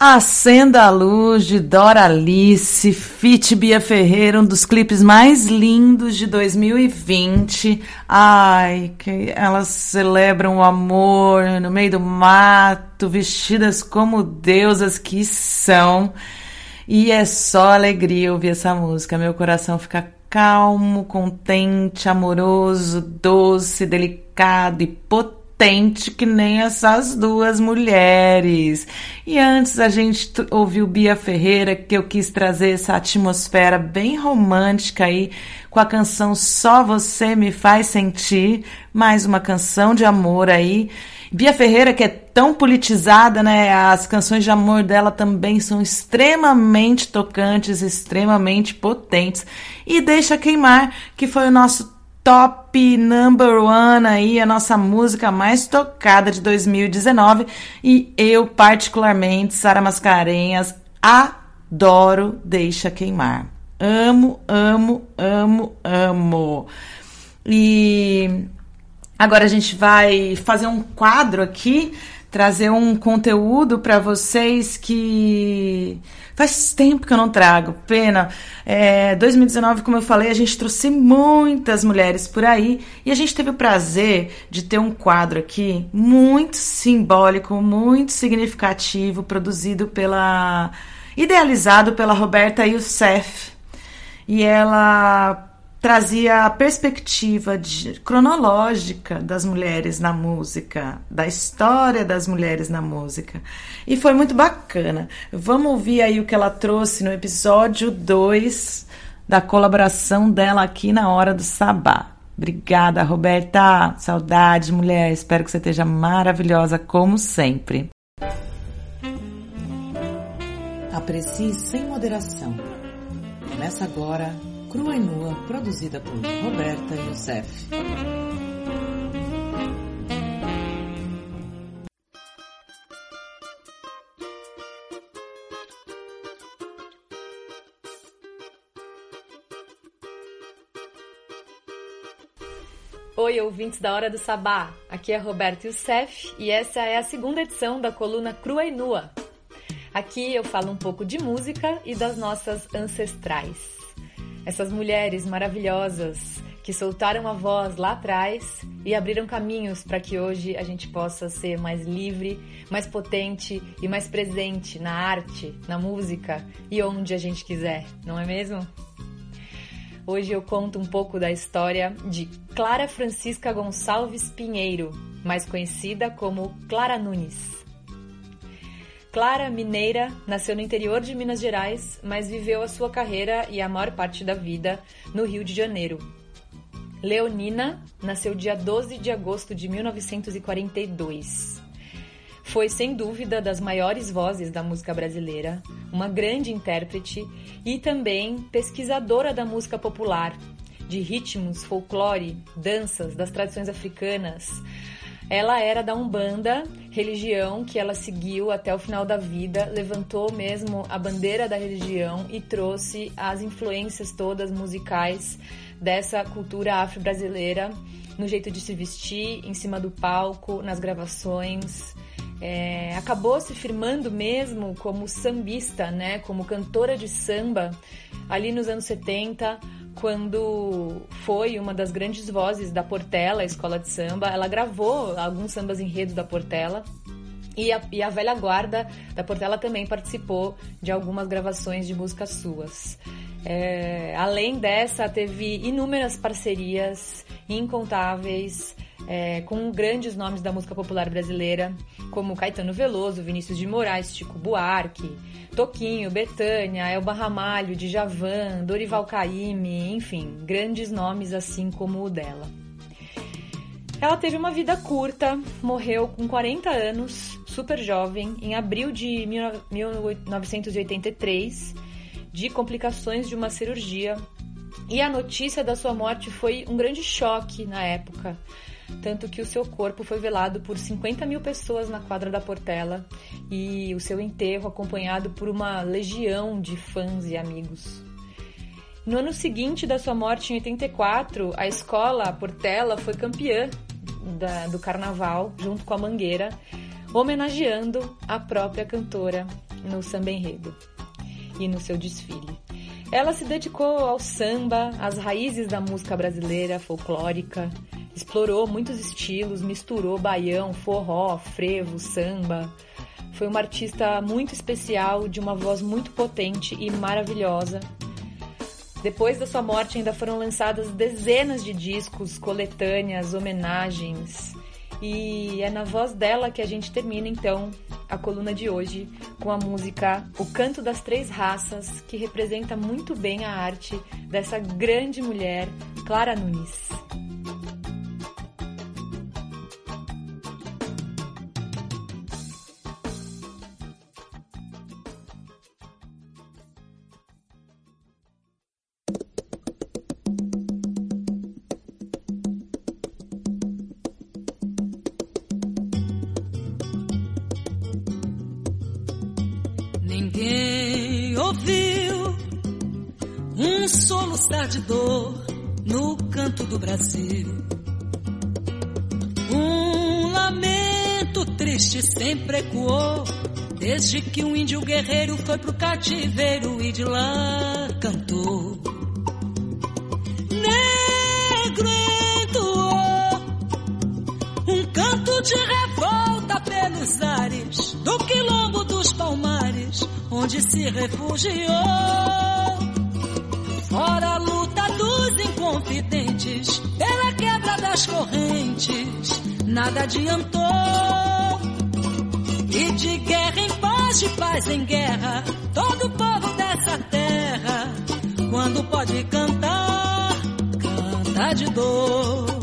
Acenda a Luz de Dora Alice, Fit Bia Ferreira, um dos clipes mais lindos de 2020. Ai, que elas celebram o amor no meio do mato, vestidas como deusas que são. E é só alegria ouvir essa música. Meu coração fica calmo, contente, amoroso, doce, delicado e potente que nem essas duas mulheres. E antes a gente ouviu Bia Ferreira, que eu quis trazer essa atmosfera bem romântica aí com a canção Só Você Me Faz Sentir, mais uma canção de amor aí. Bia Ferreira, que é tão politizada, né? As canções de amor dela também são extremamente tocantes, extremamente potentes. E Deixa Queimar, que foi o nosso top number one aí, a nossa música mais tocada de 2019. E eu, particularmente, Sara Mascarenhas, adoro Deixa Queimar. Amo, amo, amo, amo. E agora a gente vai fazer um quadro aqui, trazer um conteúdo para vocês que faz tempo que eu não trago. Pena. É, 2019, como eu falei, a gente trouxe muitas mulheres por aí e a gente teve o prazer de ter um quadro aqui muito simbólico, muito significativo, produzido pela. idealizado pela Roberta Youssef. E ela trazia a perspectiva de- cronológica das mulheres na música, da história das mulheres na música. E foi muito bacana. Vamos ouvir aí o que ela trouxe no episódio 2 da colaboração dela aqui na Hora do Sabá. Obrigada, Roberta. Saudade, mulher. Espero que você esteja maravilhosa como sempre. Aprecie sem moderação. Começa agora Crua e Nua, produzida por Roberta Youssef. Oi, ouvintes da Hora do Sabá. Aqui é Roberto Youssef e essa é a segunda edição da coluna Crua e Nua. Aqui eu falo um pouco de música e das nossas ancestrais. Essas mulheres maravilhosas que soltaram a voz lá atrás e abriram caminhos para que hoje a gente possa ser mais livre, mais potente e mais presente na arte, na música e onde a gente quiser, não é mesmo? Hoje eu conto um pouco da história de Clara Francisca Gonçalves Pinheiro, mais conhecida como Clara Nunes. Clara, mineira, nasceu no interior de Minas Gerais, mas viveu a sua carreira e a maior parte da vida no Rio de Janeiro. Leonina nasceu dia 12 de agosto de 1942. foi sem dúvida das maiores vozes da música brasileira, uma grande intérprete e também pesquisadora da música popular, de ritmos, folclore, danças das tradições africanas. Ela era da Umbanda, religião que ela seguiu até o final da vida, levantou mesmo a bandeira da religião e trouxe as influências todas musicais dessa cultura afro-brasileira no jeito de se vestir, em cima do palco, nas gravações. É, acabou se firmando mesmo como sambista, né, como cantora de samba, ali nos anos 70, quando foi uma das grandes vozes da Portela, a escola de samba. Ela gravou alguns sambas enredos da Portela. E a, e a velha guarda da Portela também participou de algumas gravações de músicas suas. É, além dessa, teve inúmeras parcerias incontáveis é, com grandes nomes da música popular brasileira, como Caetano Veloso, Vinícius de Moraes, Chico Buarque, Toquinho, Betânia, Elba Ramalho, Djavan, Dorival Caymmi, enfim, grandes nomes assim como o dela. Ela teve uma vida curta, morreu com 40 anos, super jovem, em abril de 1983, de complicações de uma cirurgia. E a notícia da sua morte foi um grande choque na época, tanto que o seu corpo foi velado por 50 mil pessoas na quadra da Portela e o seu enterro acompanhado por uma legião de fãs e amigos. No ano seguinte da sua morte, em 84, a escola Portela foi campeã da, do carnaval, junto com a Mangueira, homenageando a própria cantora no samba enredo e no seu desfile. Ela se dedicou ao samba, às raízes da música brasileira folclórica, explorou muitos estilos, misturou baião, forró, frevo, samba. Foi uma artista muito especial, de uma voz muito potente e maravilhosa. Depois da sua morte, ainda foram lançadas dezenas de discos, coletâneas, homenagens. E é na voz dela que a gente termina então a coluna de hoje com a música O Canto das Três Raças, que representa muito bem a arte dessa grande mulher, Clara Nunes. Um lamento triste sempre ecoou, desde que um índio guerreiro foi pro cativeiro e de lá cantou. Negro entoou um canto de revolta pelos ares do quilombo dos palmares, onde se refugiou. Fora a luta pela quebra das correntes, nada adiantou. E de guerra em paz, de paz em guerra, todo povo dessa terra, quando pode cantar, canta de dor.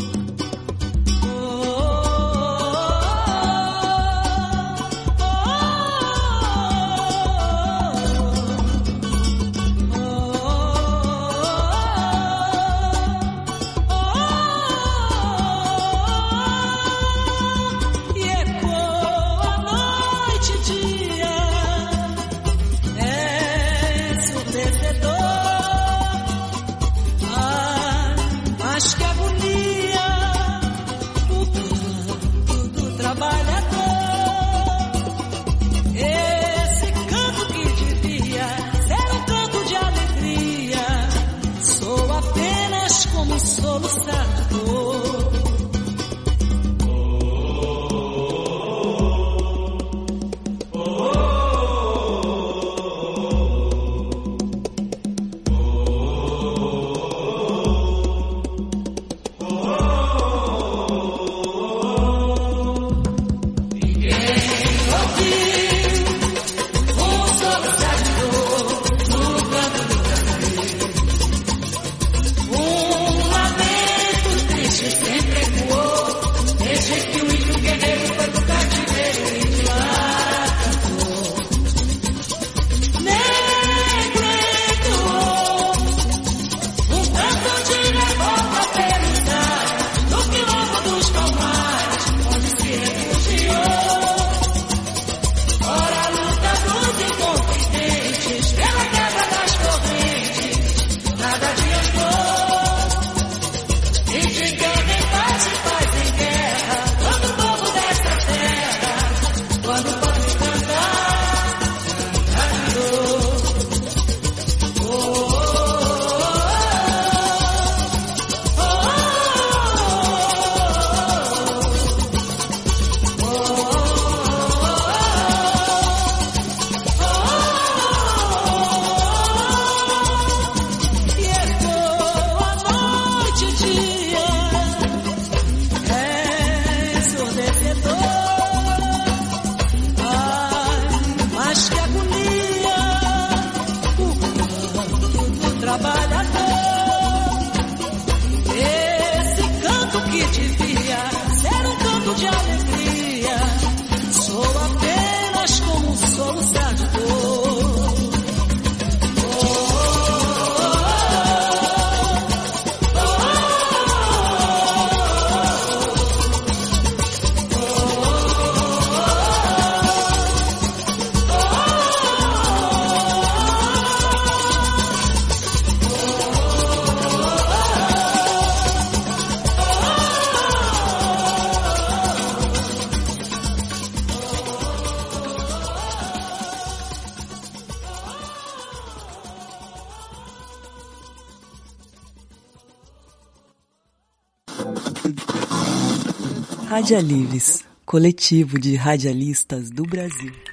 Radialives, coletivo de radialistas do Brasil.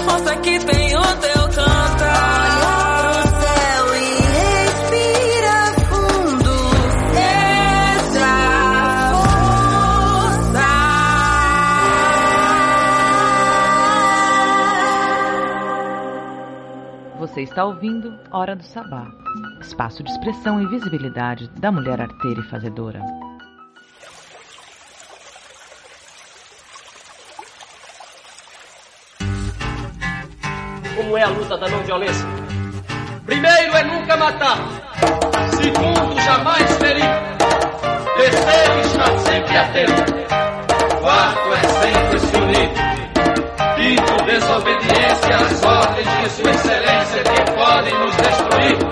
força que tem o teu canto. Céu e respira fundo. Seja força. Você está ouvindo Hora do Sabá. Espaço de expressão e visibilidade da mulher arteira e fazedora. como é a luta da não violência. Primeiro é nunca matar. Segundo, jamais ferir. Terceiro, estar sempre atento. Quarto, é sempre se unir. Quinto, desobediência às ordens de Sua Excelência que podem nos destruir.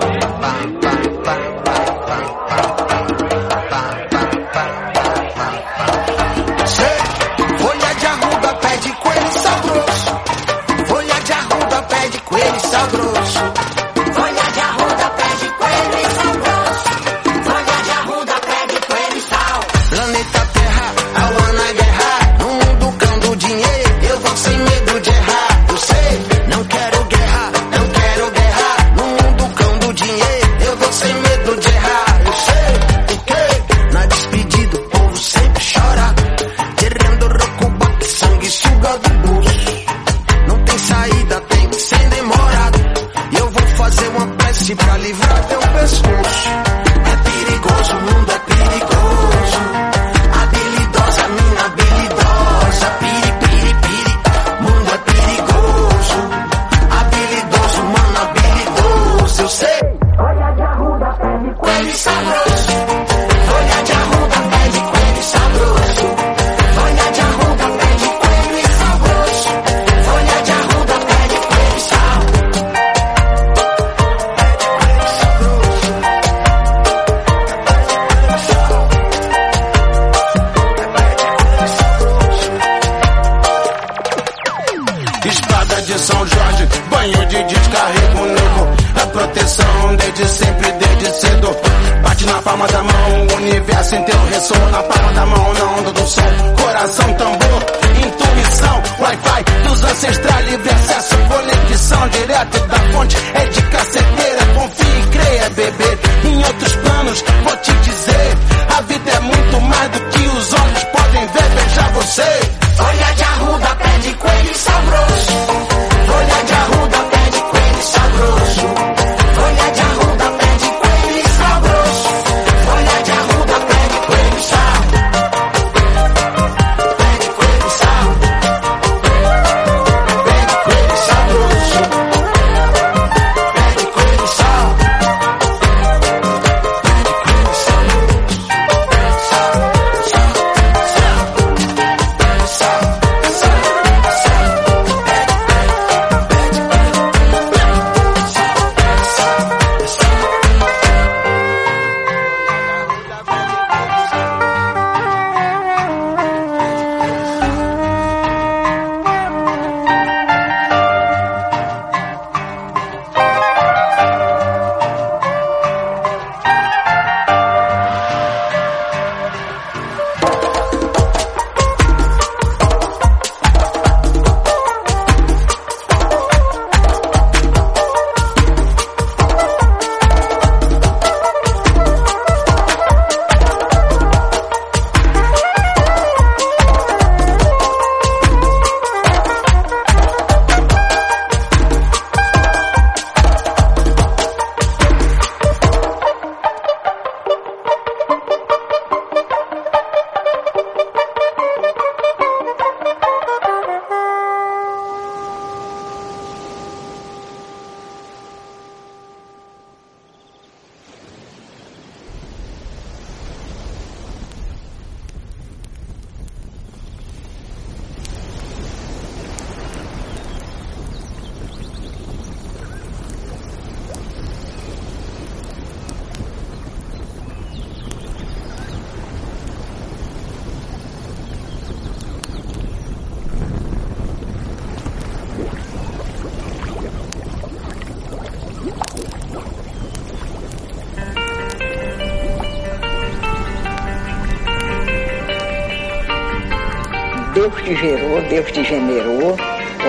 Te gerou, Deus te generou,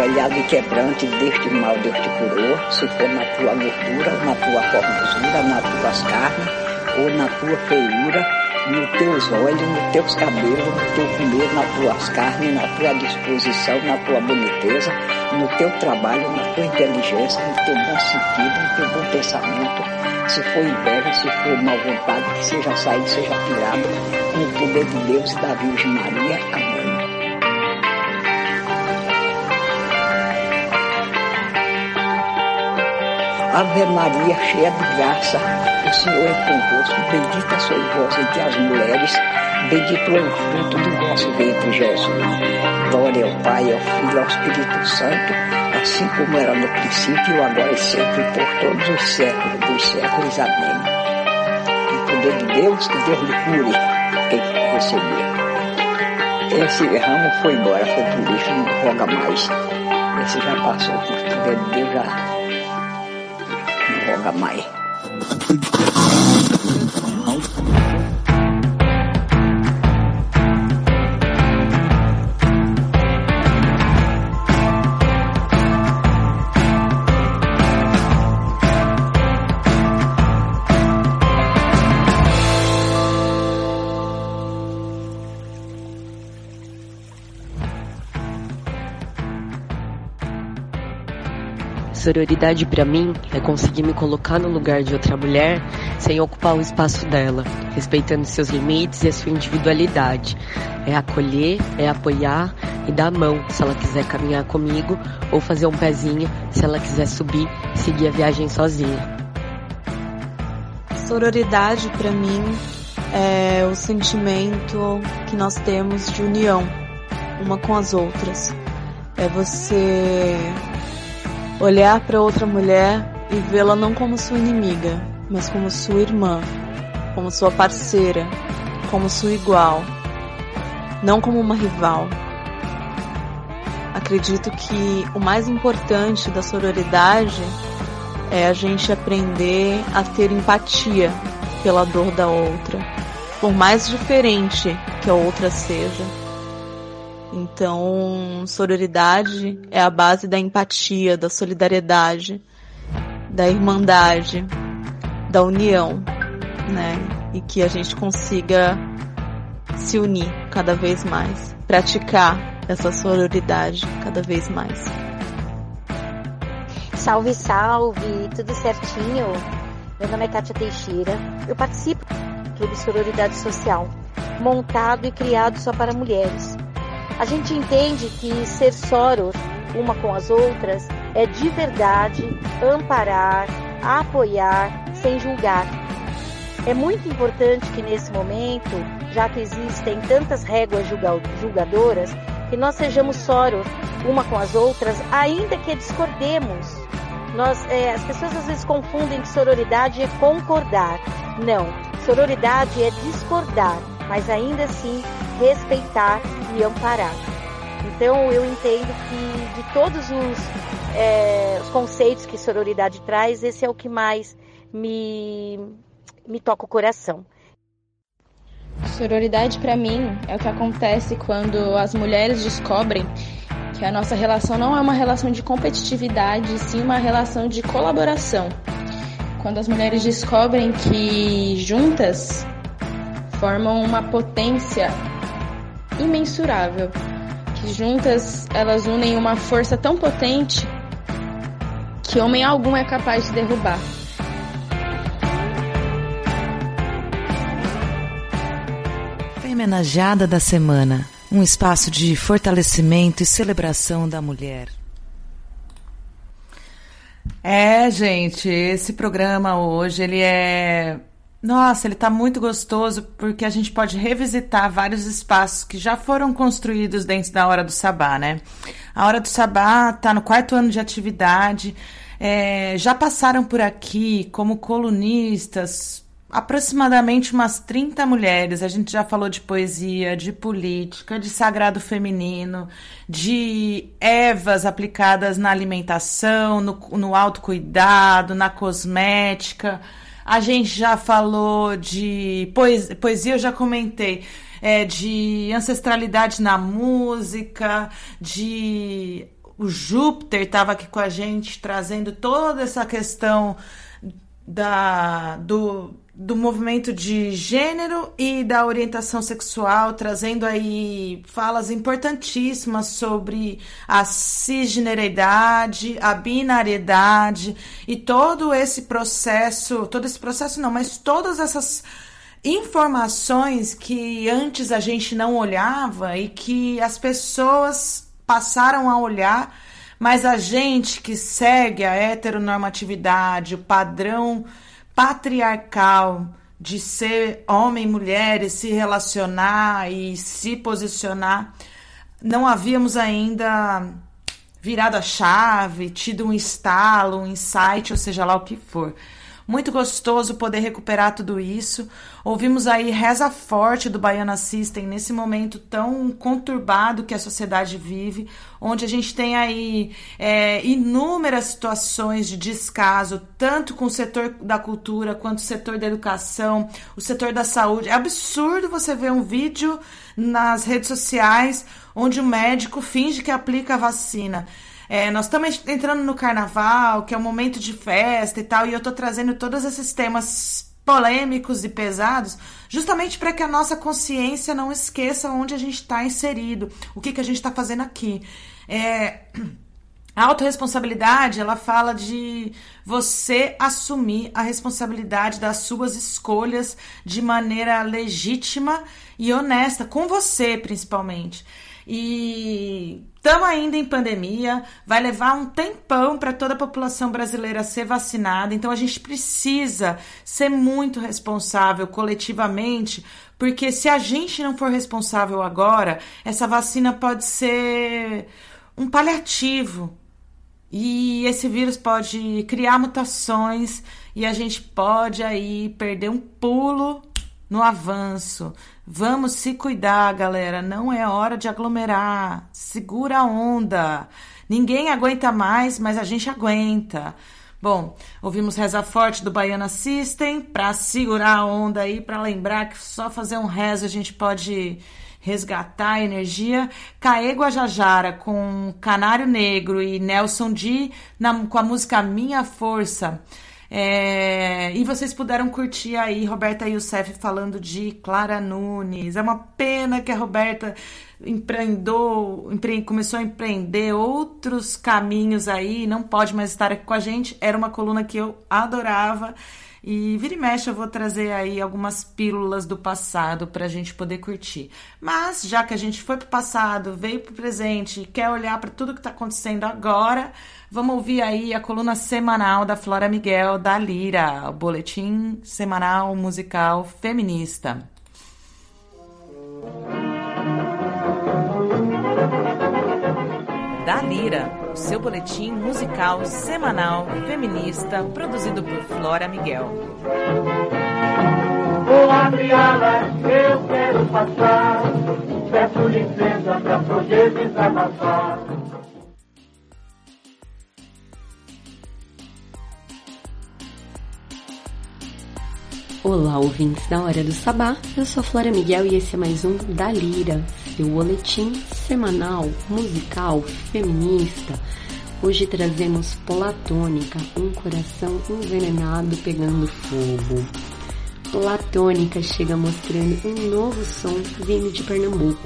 olhar de quebrante, deste mal Deus te curou, se for na tua gordura, na tua formosura, nas tuas carnes, ou na tua feiura, nos teus olhos, nos teus cabelos, no teu comer, nas tuas carnes, na tua disposição, na tua boniteza, no teu trabalho, na tua inteligência, no teu bom sentido, no teu bom pensamento. Se for inveja, se for mal vontade, que seja saído, seja tirado, no poder de Deus e da Virgem Maria. Amém. Ave Maria, cheia de graça, o Senhor é convosco, bendita sois vós entre as mulheres, bendito é o fruto do vosso ventre, Jesus. Glória ao Pai, ao Filho ao Espírito Santo, assim como era no princípio, agora e sempre, por todos os séculos dos séculos. Amém. O poder de Deus, que Deus lhe cure quem receber. Esse ramo foi embora, foi pro lixo, não roga mais. Esse já passou, o poder de Deus já não roga mais. Sororidade pra mim é conseguir me colocar no lugar de outra mulher sem ocupar o espaço dela, respeitando seus limites e a sua individualidade. É acolher, é apoiar e dar a mão se ela quiser caminhar comigo ou fazer um pezinho se ela quiser subir seguir a viagem sozinha. Sororidade para mim é o sentimento que nós temos de união uma com as outras. É você olhar para outra mulher e vê-la não como sua inimiga, mas como sua irmã, como sua parceira, como sua igual, não como uma rival. Acredito que o mais importante da sororidade é a gente aprender a ter empatia pela dor da outra, por mais diferente que a outra seja. Então, sororidade é a base da empatia, da solidariedade, da irmandade, da união, né? E que a gente consiga se unir cada vez mais, praticar essa sororidade cada vez mais. Salve, salve, tudo certinho? Meu nome é Kátia Teixeira, eu participo do Clube Sororidade Social, montado e criado só para mulheres. A gente entende que ser soror uma com as outras é de verdade amparar, apoiar, sem julgar. É muito importante que nesse momento, já que existem tantas réguas julga- julgadoras, que nós sejamos soror uma com as outras, ainda que discordemos. Nós, é, as pessoas às vezes confundem que sororidade é concordar. Não, sororidade é discordar, mas ainda assim respeitar e amparar. Então eu entendo que de todos os, é, os conceitos que sororidade traz, esse é o que mais me, me toca o coração. Sororidade para mim é o que acontece quando as mulheres descobrem que a nossa relação não é uma relação de competitividade, sim uma relação de colaboração. Quando as mulheres descobrem que juntas formam uma potência imensurável, que juntas elas unem uma força tão potente que homem algum é capaz de derrubar. Femenageada da Semana um espaço de fortalecimento e celebração da mulher. É, gente, esse programa hoje, ele é. Nossa, ele tá muito gostoso porque a gente pode revisitar vários espaços que já foram construídos dentro da Hora do Sabá, né? A Hora do Sabá tá no quarto ano de atividade. É, já passaram por aqui como colunistas aproximadamente umas 30 mulheres. A gente já falou de poesia, de política, de sagrado feminino, de ervas aplicadas na alimentação, no, no autocuidado, na cosmética. A gente já falou de poesia, poesia eu já comentei. É, de ancestralidade na música, de o Júpiter estava aqui com a gente trazendo toda essa questão da do do movimento de gênero e da orientação sexual, trazendo aí falas importantíssimas sobre a cisgeneridade, a binariedade e todo esse processo, todo esse processo não, mas todas essas informações que antes a gente não olhava e que as pessoas passaram a olhar, mas a gente que segue a heteronormatividade, o padrão patriarcal de ser homem e mulher e se relacionar e se posicionar, não havíamos ainda virado a chave, tido um estalo, um insight, ou seja lá o que for. Muito gostoso poder recuperar tudo isso. Ouvimos aí Reza Forte do Baiana System nesse momento tão conturbado que a sociedade vive, onde a gente tem aí é, inúmeras situações de descaso, tanto com o setor da cultura quanto o setor da educação, o setor da saúde. É absurdo você ver um vídeo nas redes sociais onde o médico finge que aplica a vacina. É, nós estamos entrando no carnaval, que é um momento de festa e tal, e eu tô trazendo todos esses temas polêmicos e pesados, justamente para que a nossa consciência não esqueça onde a gente está inserido, o que, que a gente está fazendo aqui. É, a autorresponsabilidade, ela fala de você assumir a responsabilidade das suas escolhas de maneira legítima e honesta, com você principalmente. E estamos ainda em pandemia, vai levar um tempão para toda a população brasileira ser vacinada, então a gente precisa ser muito responsável coletivamente, porque se a gente não for responsável agora, essa vacina pode ser um paliativo. E esse vírus pode criar mutações e a gente pode aí perder um pulo no avanço. Vamos se cuidar, galera. Não é hora de aglomerar. Segura a onda. Ninguém aguenta mais, mas a gente aguenta. Bom, ouvimos Reza Forte do Baiana System para segurar a onda aí, para lembrar que só fazer um rezo a gente pode resgatar a energia. Caê Guajajara com Canário Negro e Nelson D com a música Minha Força. É, e vocês puderam curtir aí Roberta Youssef falando de Clara Nunes. É uma pena que a Roberta empreendou, empre, começou a empreender outros caminhos aí, não pode mais estar aqui com a gente. Era uma coluna que eu adorava. E vira e mexe, eu vou trazer aí algumas pílulas do passado para a gente poder curtir. Mas já que a gente foi para o passado, veio para o presente e quer olhar para tudo que está acontecendo agora, vamos ouvir aí a coluna semanal da Flora Miguel da Lira, o boletim semanal musical feminista. Da Lira, o seu boletim musical semanal feminista produzido por Flora Miguel. Vou abrir alas, eu quero passar. Peço licença pra poder desabafar. Olá, ouvintes da Hora do Sabá. Eu sou a Flora Miguel e esse é mais um Da Lira, seu boletim semanal musical feminista. Hoje trazemos Platônica, um coração envenenado pegando fogo. Platônica chega mostrando um novo som vindo de Pernambuco.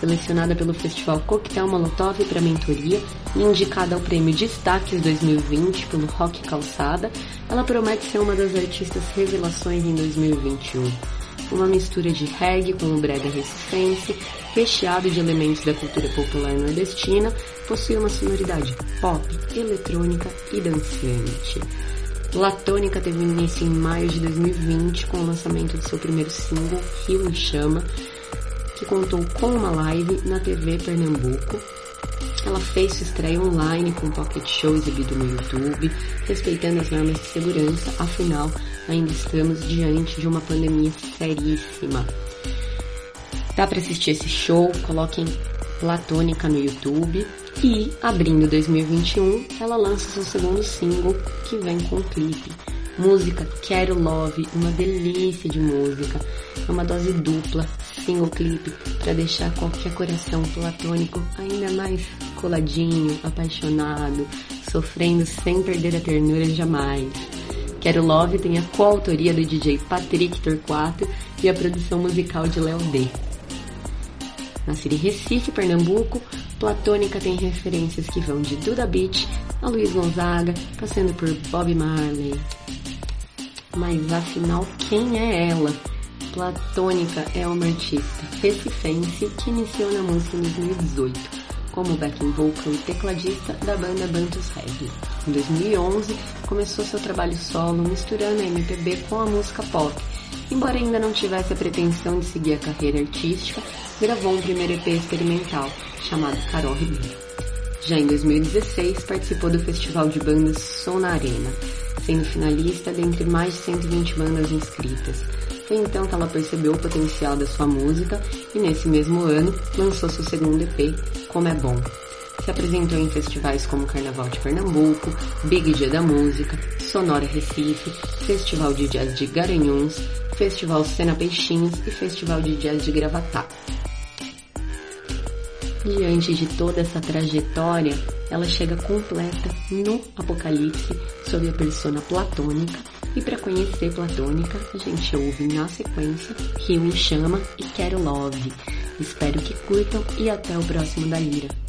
Selecionada pelo Festival Coquetel Molotov para mentoria e indicada ao Prêmio Destaques 2020 pelo Rock Calçada, ela promete ser uma das artistas revelações em 2021. Uma mistura de reggae com o brega recifense, recheado de elementos da cultura popular nordestina, possui uma sonoridade pop, eletrônica e dançante. Latônica teve início em maio de 2020 com o lançamento de seu primeiro single, Rio em Chama, que contou com uma live na TV Pernambuco. Ela fez sua estreia online com um pocket show exibido no YouTube, respeitando as normas de segurança, afinal, ainda estamos diante de uma pandemia seríssima. Dá para assistir esse show, coloquem Platônica no YouTube. E, abrindo 2021, ela lança seu segundo single, que vem com clipe. Música Quero Love, uma delícia de música. É uma dose dupla, single clipe, para deixar qualquer coração platônico ainda mais coladinho, apaixonado, sofrendo sem perder a ternura jamais. Quero Love tem a coautoria do DJ Patrick Torquato e a produção musical de Léo D. Nascida em Recife, Pernambuco, Platônica tem referências que vão de Duda Beat a Luiz Gonzaga, passando por Bob Marley. Mas afinal, quem é ela? Platônica é uma artista recifense que iniciou na música em 2018 como backing vocal e tecladista da banda Bantus Reggae. Em 2011, começou seu trabalho solo misturando a MPB com a música pop. Embora ainda não tivesse a pretensão de seguir a carreira artística, gravou um primeiro EP experimental, chamado Carol Ribeiro. Já em 2016, participou do Festival de Bandas Som na Arena, sendo finalista dentre mais de 120 bandas inscritas. Foi então que ela percebeu o potencial da sua música e nesse mesmo ano lançou seu segundo EP, Como é Bom. Se apresentou em festivais como Carnaval de Pernambuco, Big Dia da Música, Sonora Recife, Festival de Jazz de Garanhuns, Festival Cena Peixinhos e Festival de Jazz de Gravatá. Diante de toda essa trajetória, ela chega completa no Apocalipse sob a persona platônica. E para conhecer Platônica, a gente ouve na sequência Rio em Chama e Quero Love. Espero que curtam e até o próximo da Lira.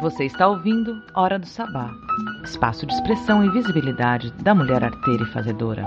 Você está ouvindo Hora do Sabá, espaço de expressão e visibilidade da mulher arteira e fazedora.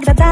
Agradar.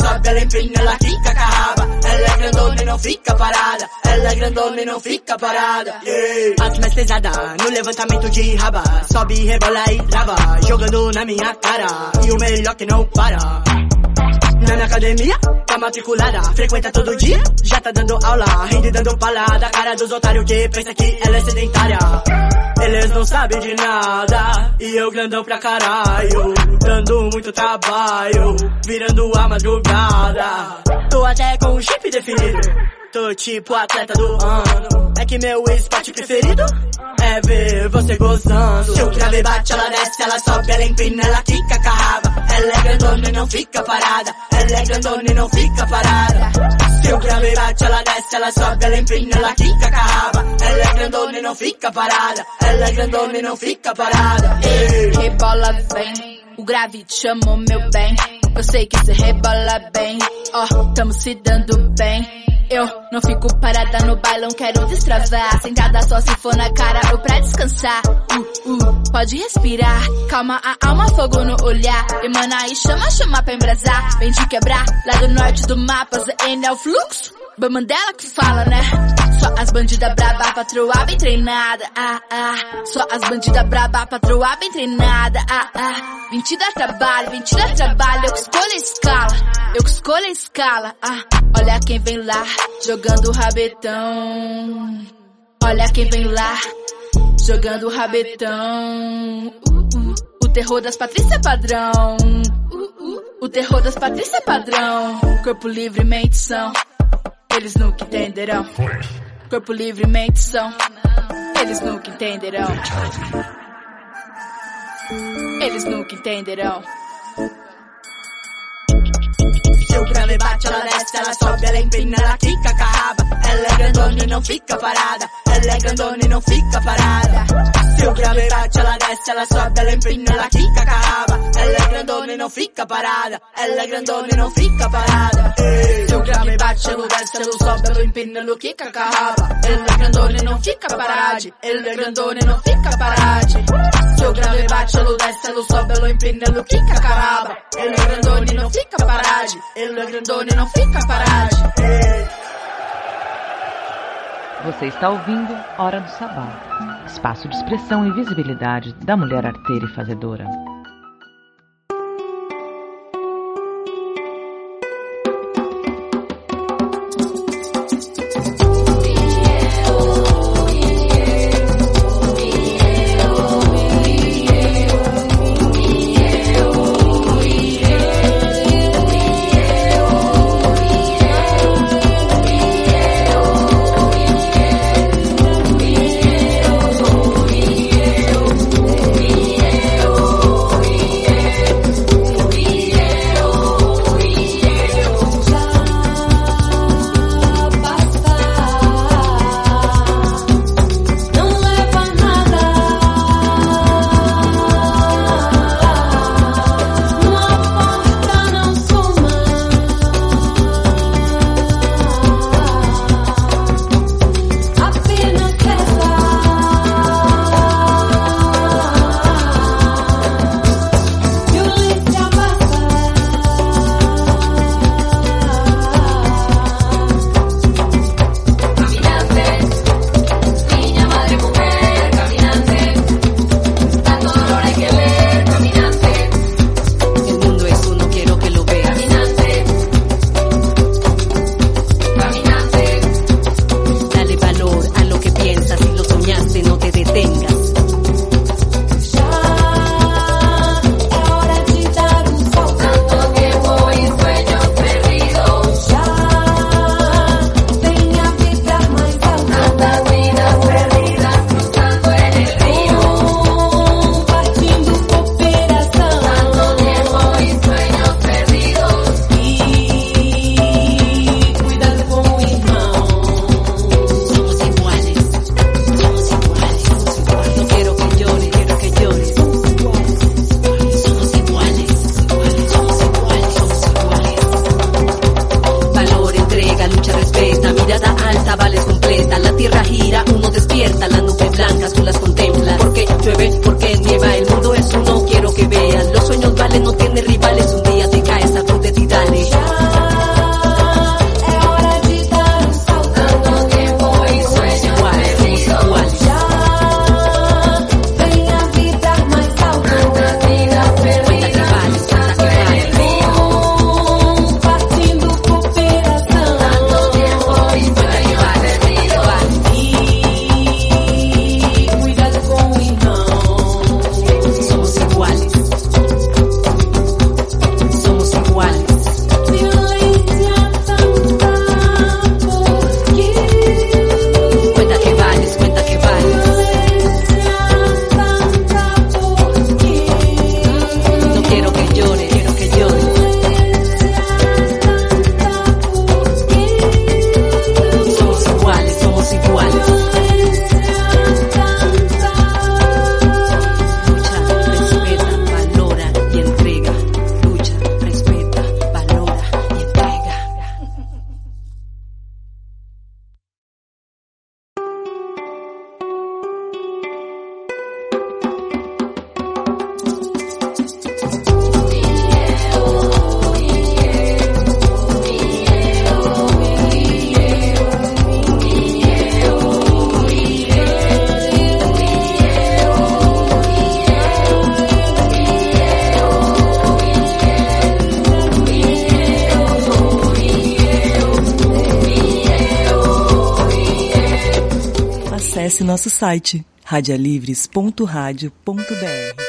Sobe, ela empina, ela quica com a raba. Ela é grandona e não fica parada. Ela é grandona e não fica parada. Yeah. As mais pesada no levantamento de raba. Sobe, rebola e trava. Jogando na minha cara. E o melhor que não para. Na minha academia, tá matriculada, frequenta todo dia, já tá dando aula, rindo e dando palada, cara dos otários que pensa que ela é sedentária. Eles não sabem de nada, e eu grandão pra caralho, dando muito trabalho, virando a madrugada. Tô até com o chip definido, tô tipo atleta do ano. É que meu esporte preferido é ver você gozando. Se o grave bate, ela desce, ela sobe, ela empina, ela quica a. Ela é grandona e não fica parada. Ela é grandona e não fica parada. Se o grave bate, ela desce, ela sobe, ela empina, ela quica a. Ela é grandona e não fica parada. Ela é grandona e não fica parada. Yeah. Rebola bem, o grave te chamou meu bem. Eu sei que cê rebola bem, ó, tamo se dando bem. Eu não fico parada no bailão, quero destravar. Sentada só se for na cara ou pra descansar. Uh, uh, pode respirar, calma a alma, fogo no olhar. Emana aí, chama, chama pra embrasar. Vem te quebrar, lá do norte do mapa, ZN é o fluxo. Bem Mandela que fala, né? Só as bandidas braba, patroa bem treinada, ah, ah. Só as bandidas braba, patroa bem treinada, ah, ah. 20 dá trabalho, 20 dá trabalho, eu que escolho a escala, eu que escolho a escala, ah. Olha quem vem lá, jogando rabetão. Olha quem vem lá, jogando rabetão. Uh, uh. O terror das Patrícia padrão. Uh, uh. O terror das Patrícia padrão. Corpo livre, mente são. Eles nunca entenderão. Corpo livre, mente são. Eles nunca entenderão. Eles nunca entenderão. Se o grave bate, ela desce, ela sobe, ela empina, ela quica com a raba. Ela é grandona e não fica parada. Ela é grandona e não fica parada. Se o grave bate, ela desce, ela sobe, ela empina, ela quica com a raba. Ela é grandona e não fica parada. Ela é grandona e não fica parada. Se o grave bate, ela desce, ela sobe, ela empina, ela quica com a raba. Ela é grandona e não fica parada. Ela é grandona e não fica parada. Se o grave bate, ela desce, ela sobe, ela empina, ela quica com a raba. Ela é grandona e não fica parada. Ela é grandona e não fica parada. Você está ouvindo Hora do Sabá, espaço de expressão e visibilidade da mulher arteira e fazedora. Nosso site radialivres.radio.br.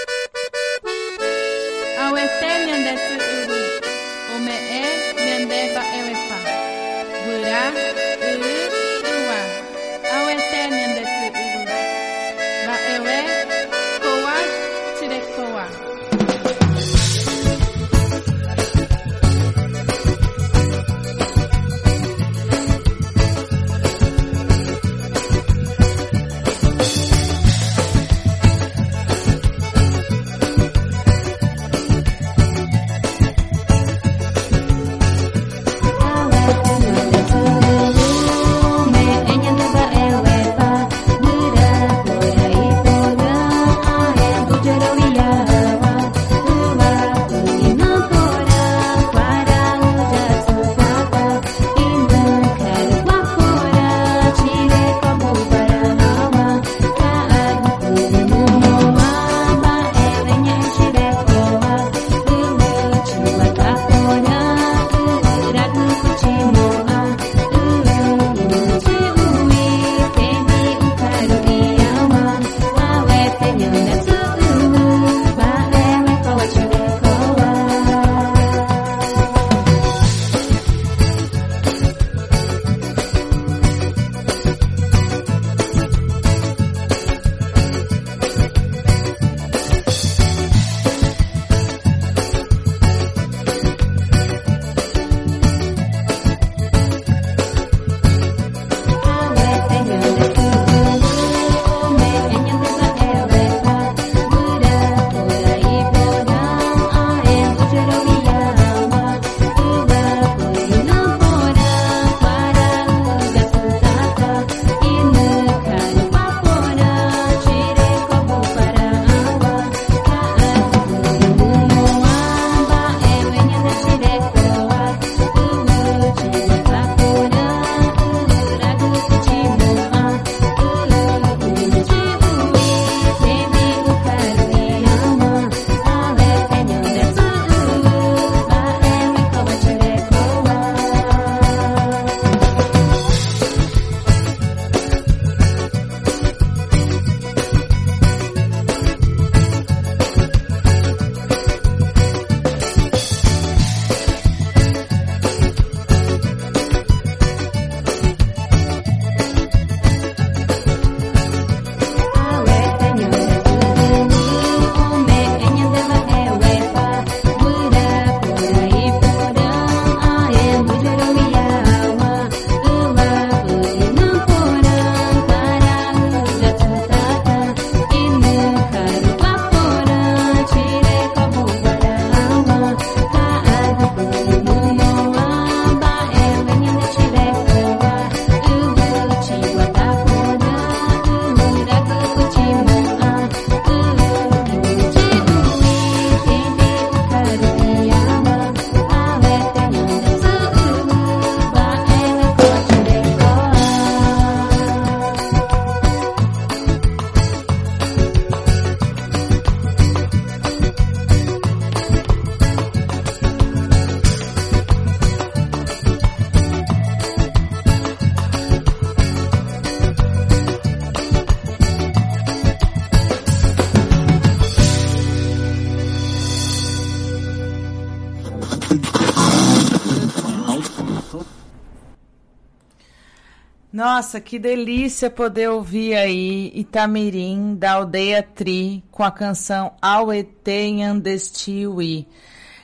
Nossa, que delícia poder ouvir aí Itamirim, da Aldeia Tri, com a canção Auete Andestiwi.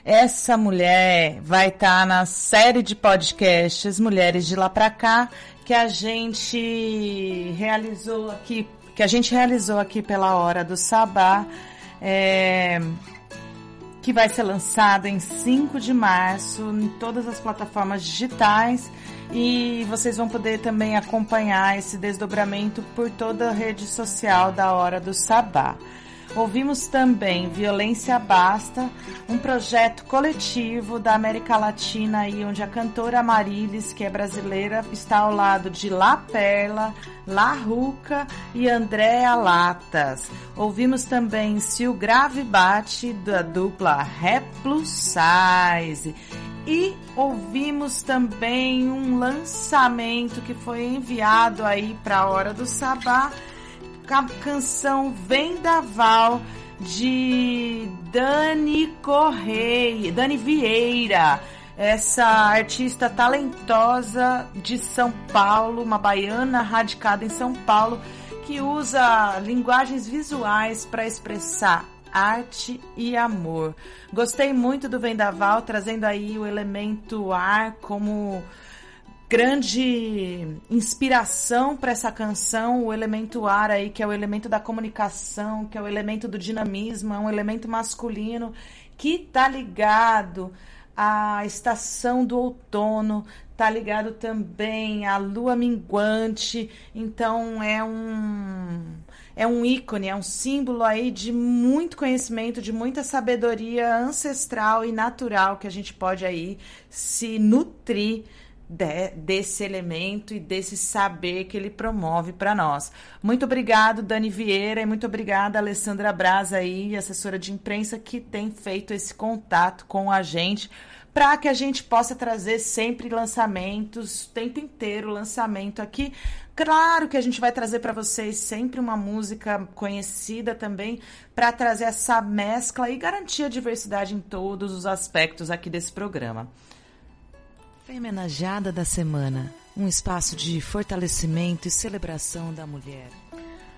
Essa mulher vai estar tá na série de podcasts Mulheres de Lá Pra Cá, que a gente realizou aqui, que a gente realizou aqui pela Hora do Sabá, é, que vai ser lançada em 5 de março em todas as plataformas digitais e vocês vão poder também acompanhar esse desdobramento por toda a rede social da Hora do Sabá. Ouvimos também Violência Basta, um projeto coletivo da América Latina aí onde a cantora Marilis, que é brasileira, está ao lado de La Perla, La Ruca e Andréa Latas. Ouvimos também Se o Grave Bate, da dupla Rap Plus Size. E ouvimos também um lançamento que foi enviado aí para a Hora do Sabá canção Vendaval de Dani Correia, Dani Vieira, essa artista talentosa de São Paulo, uma baiana radicada em São Paulo, que usa linguagens visuais para expressar arte e amor. Gostei muito do Vendaval, trazendo aí o elemento ar como grande inspiração para essa canção, o elemento ar aí, que é o elemento da comunicação, que é o elemento do dinamismo, é um elemento masculino que tá ligado à estação do outono, tá ligado também à lua minguante, então é um é um ícone, é um símbolo aí de muito conhecimento, de muita sabedoria ancestral e natural que a gente pode aí se nutrir de- desse elemento e desse saber que ele promove para nós. Muito obrigado, Dani Vieira, e muito obrigada, Alessandra Braz aí, assessora de imprensa, que tem feito esse contato com a gente para que a gente possa trazer sempre lançamentos, o tempo inteiro lançamento aqui. Claro que a gente vai trazer para vocês sempre uma música conhecida também, para trazer essa mescla e garantir a diversidade em todos os aspectos aqui desse programa. Femenajada da Semana um espaço de fortalecimento e celebração da mulher.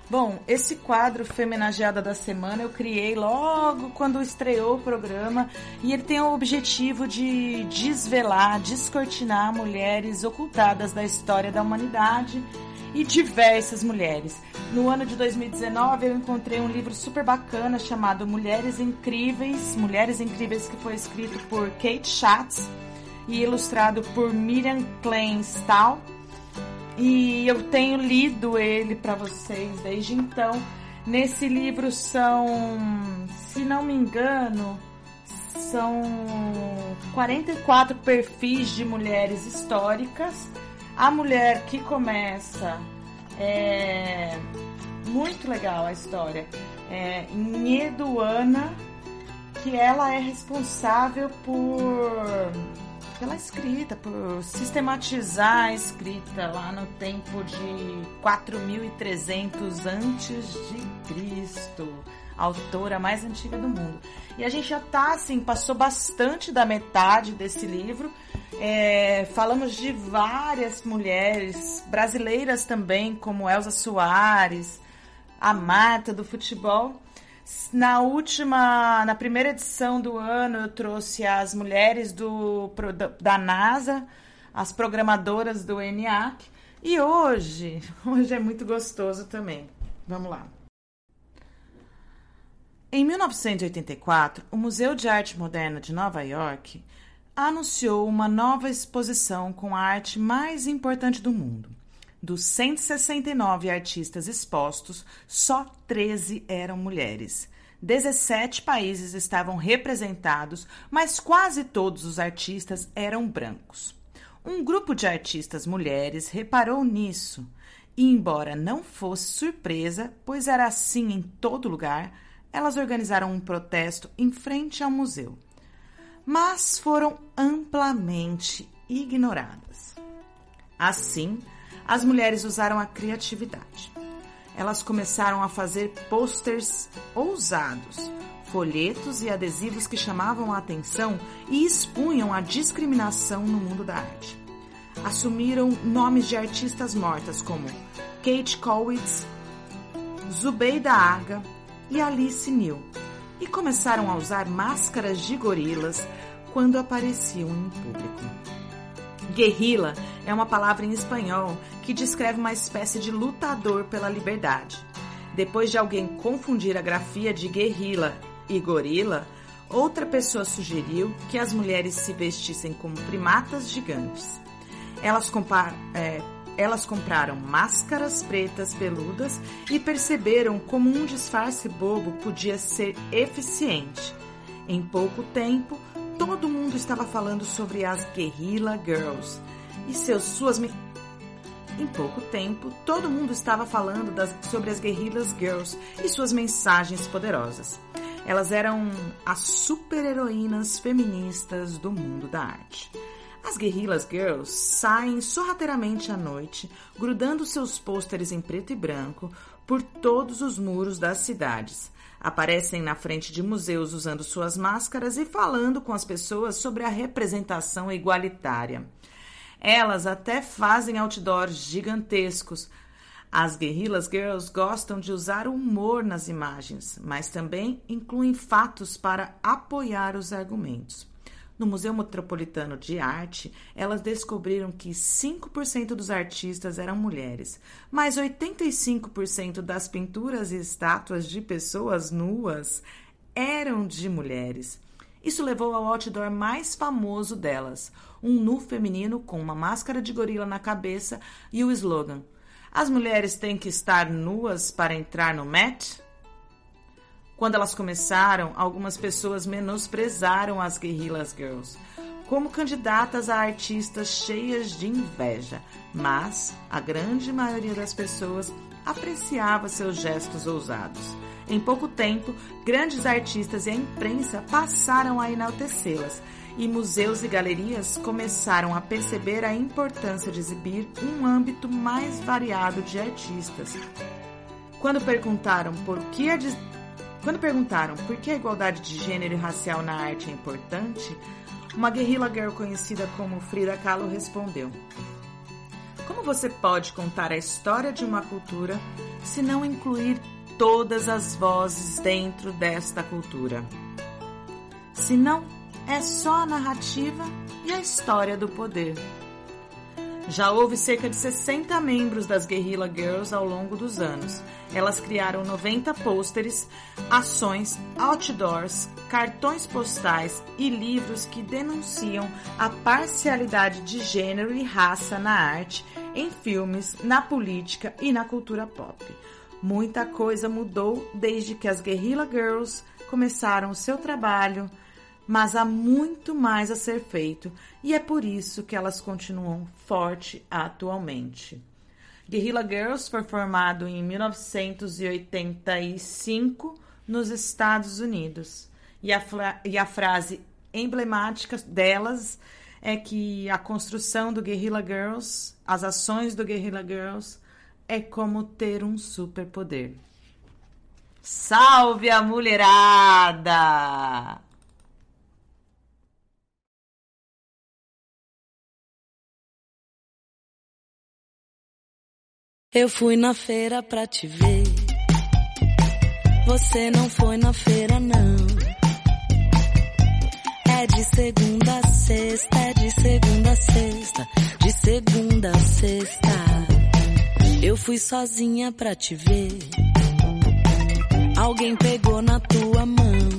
Bom, esse quadro Femenageada da Semana eu criei logo quando estreou o programa e ele tem o objetivo de desvelar, descortinar mulheres ocultadas da história da humanidade e diversas mulheres. No ano de 2019 eu encontrei um livro super bacana chamado Mulheres Incríveis, Mulheres Incríveis que foi escrito por Kate Schatz e ilustrado por Miriam Kleinstahl. E eu tenho lido ele para vocês desde então. Nesse livro são, se não me engano, são 44 perfis de mulheres históricas. A mulher que começa é muito legal a história. É Nheduana, que ela é responsável por pela escrita, por sistematizar a escrita lá no tempo de 4300 antes de Cristo, autora mais antiga do mundo. E a gente já tá assim, passou bastante da metade desse livro. É, falamos de várias mulheres brasileiras também, como Elza Soares, a Marta do futebol. Na última, na primeira edição do ano, eu trouxe as mulheres do, da NASA, as programadoras do ENIAC. E hoje, [LAUGHS] hoje é muito gostoso também. Vamos lá. Em 1984, o Museu de Arte Moderna de Nova York anunciou uma nova exposição com a arte mais importante do mundo. Dos 169 artistas expostos, só 13 eram mulheres. 17 países estavam representados, mas quase todos os artistas eram brancos. Um grupo de artistas mulheres reparou nisso e, embora não fosse surpresa, pois era assim em todo lugar, elas organizaram um protesto em frente ao museu. Mas foram amplamente ignoradas. Assim, as mulheres usaram a criatividade. Elas começaram a fazer posters ousados, folhetos e adesivos que chamavam a atenção e expunham a discriminação no mundo da arte. Assumiram nomes de artistas mortas como Kate Kowitz, Zubeida Aga e Alice Neal e começaram a usar máscaras de gorilas quando apareciam em público. Guerrilla é uma palavra em espanhol que descreve uma espécie de lutador pela liberdade. Depois de alguém confundir a grafia de guerrilla e gorila, outra pessoa sugeriu que as mulheres se vestissem como primatas gigantes. Elas, compa- é, elas compraram máscaras pretas peludas e perceberam como um disfarce bobo podia ser eficiente. Em pouco tempo, todo mundo estava falando sobre as Guerrilla Girls e seus, suas. Em pouco tempo, todo mundo estava falando das- sobre as Guerrillas Girls e suas mensagens poderosas. Elas eram as super-heroínas feministas do mundo da arte. As Guerrillas Girls saem sorrateiramente à noite, grudando seus pôsteres em preto e branco, por todos os muros das cidades. Aparecem na frente de museus usando suas máscaras e falando com as pessoas sobre a representação igualitária. Elas até fazem outdoors gigantescos. As Guerrillas Girls gostam de usar humor nas imagens, mas também incluem fatos para apoiar os argumentos. No Museu Metropolitano de Arte, elas descobriram que 5% dos artistas eram mulheres, mas 85% das pinturas e estátuas de pessoas nuas eram de mulheres. Isso levou ao outdoor mais famoso delas, um nu feminino com uma máscara de gorila na cabeça e o slogan: As mulheres têm que estar nuas para entrar no Met? Quando elas começaram, algumas pessoas menosprezaram as Guerrillas Girls como candidatas a artistas cheias de inveja, mas a grande maioria das pessoas apreciava seus gestos ousados. Em pouco tempo, grandes artistas e a imprensa passaram a enaltecê-las, e museus e galerias começaram a perceber a importância de exibir um âmbito mais variado de artistas. Quando perguntaram por que a quando perguntaram por que a igualdade de gênero e racial na arte é importante, uma guerrilla girl conhecida como Frida Kahlo respondeu: Como você pode contar a história de uma cultura se não incluir todas as vozes dentro desta cultura? Se não, é só a narrativa e a história do poder. Já houve cerca de 60 membros das Guerrilla Girls ao longo dos anos. Elas criaram 90 pôsteres, ações, outdoors, cartões postais e livros que denunciam a parcialidade de gênero e raça na arte, em filmes, na política e na cultura pop. Muita coisa mudou desde que as Guerrilla Girls começaram o seu trabalho mas há muito mais a ser feito e é por isso que elas continuam forte atualmente. Guerrilla Girls foi formado em 1985 nos Estados Unidos e a, e a frase emblemática delas é que a construção do Guerrilla Girls, as ações do Guerrilla Girls, é como ter um superpoder. Salve a mulherada! Eu fui na feira pra te ver. Você não foi na feira, não. É de segunda a sexta, é de segunda a sexta, de segunda a sexta. Eu fui sozinha pra te ver. Alguém pegou na tua mão.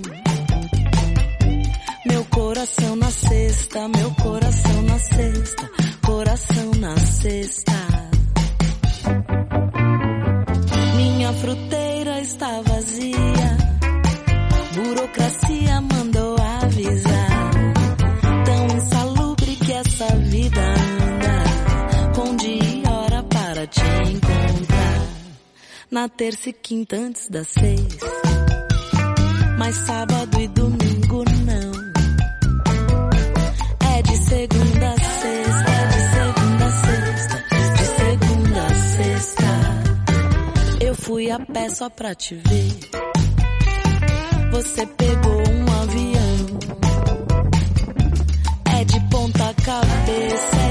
Meu coração na sexta, meu coração na sexta, coração na sexta. Minha fruteira está vazia. Burocracia mandou avisar. Tão insalubre que essa vida anda. Com dia e hora para te encontrar. Na terça e quinta antes das seis. Mas sábado e domingo não. É de segunda a pé só pra te ver. Você pegou um avião. É de ponta cabeça,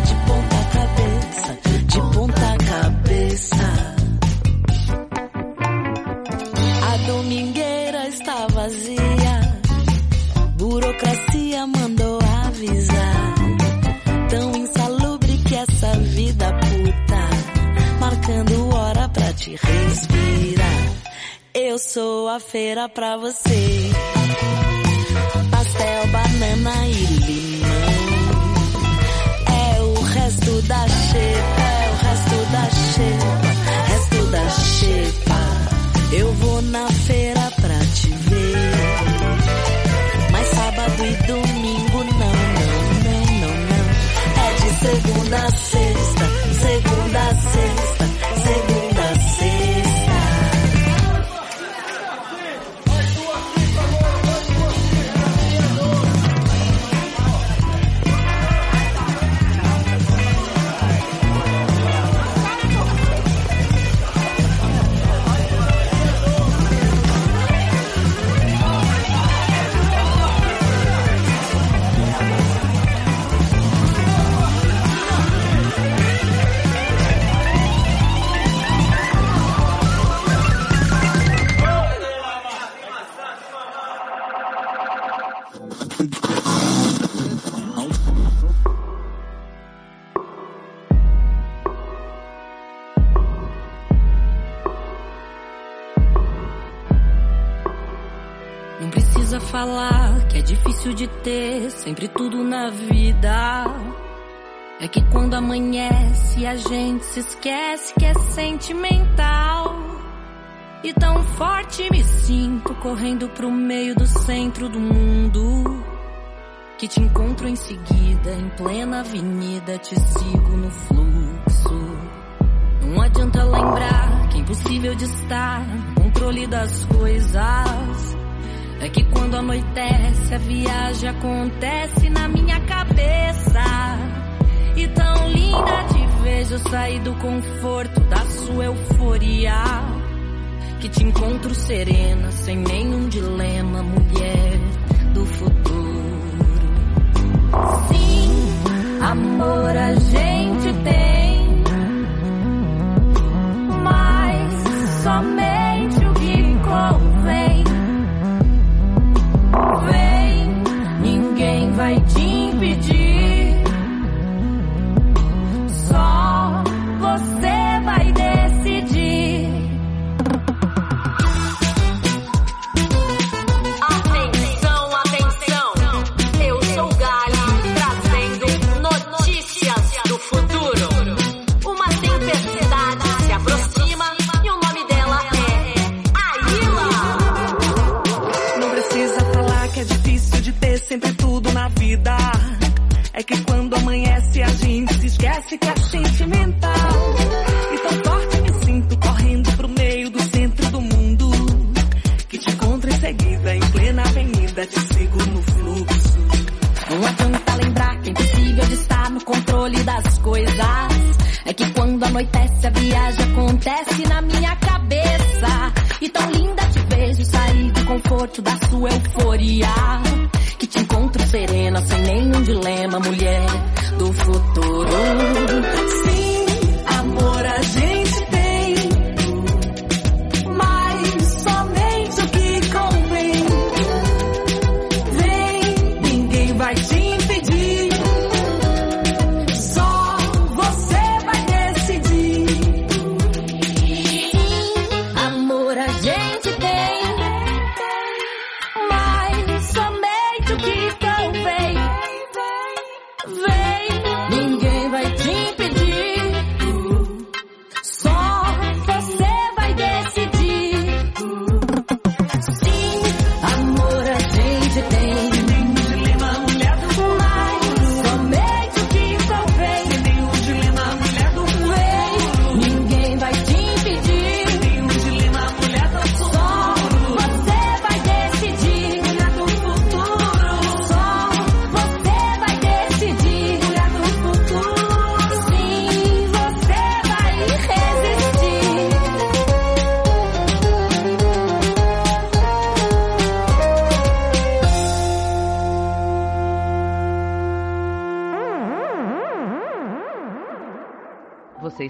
Eu sou a feira pra você. Pastel, banana e limão. É o resto da xepa, é o resto da xepa, resto da xepa. Eu vou na feira pra te ver. Mas sábado e domingo não, não, não, não, não. É de segunda a sexta, segunda a sexta, de ter sempre tudo na vida. É que quando amanhece a gente se esquece que é sentimental. E tão forte me sinto correndo pro meio do centro do mundo. Que te encontro em seguida, em plena avenida, te sigo no fluxo. Não adianta lembrar que é impossível de estar no controle das coisas. É que quando anoitece, a viagem acontece na minha cabeça. E tão linda te vejo sair do conforto da sua euforia. Que te encontro serena, sem nenhum dilema, mulher do futuro. Sim, amor a gente tem, mas somente que é sentimental. E tão forte me sinto correndo pro meio do centro do mundo. Que te encontro em seguida em plena avenida, te sigo no fluxo. Não adianta lembrar que é impossível de estar no controle das coisas. É que quando anoitece a viagem acontece na minha cabeça. E tão linda te vejo sair do conforto da sua euforia. Encontro serena, sem nenhum dilema, mulher do futuro. Sim, amor a gente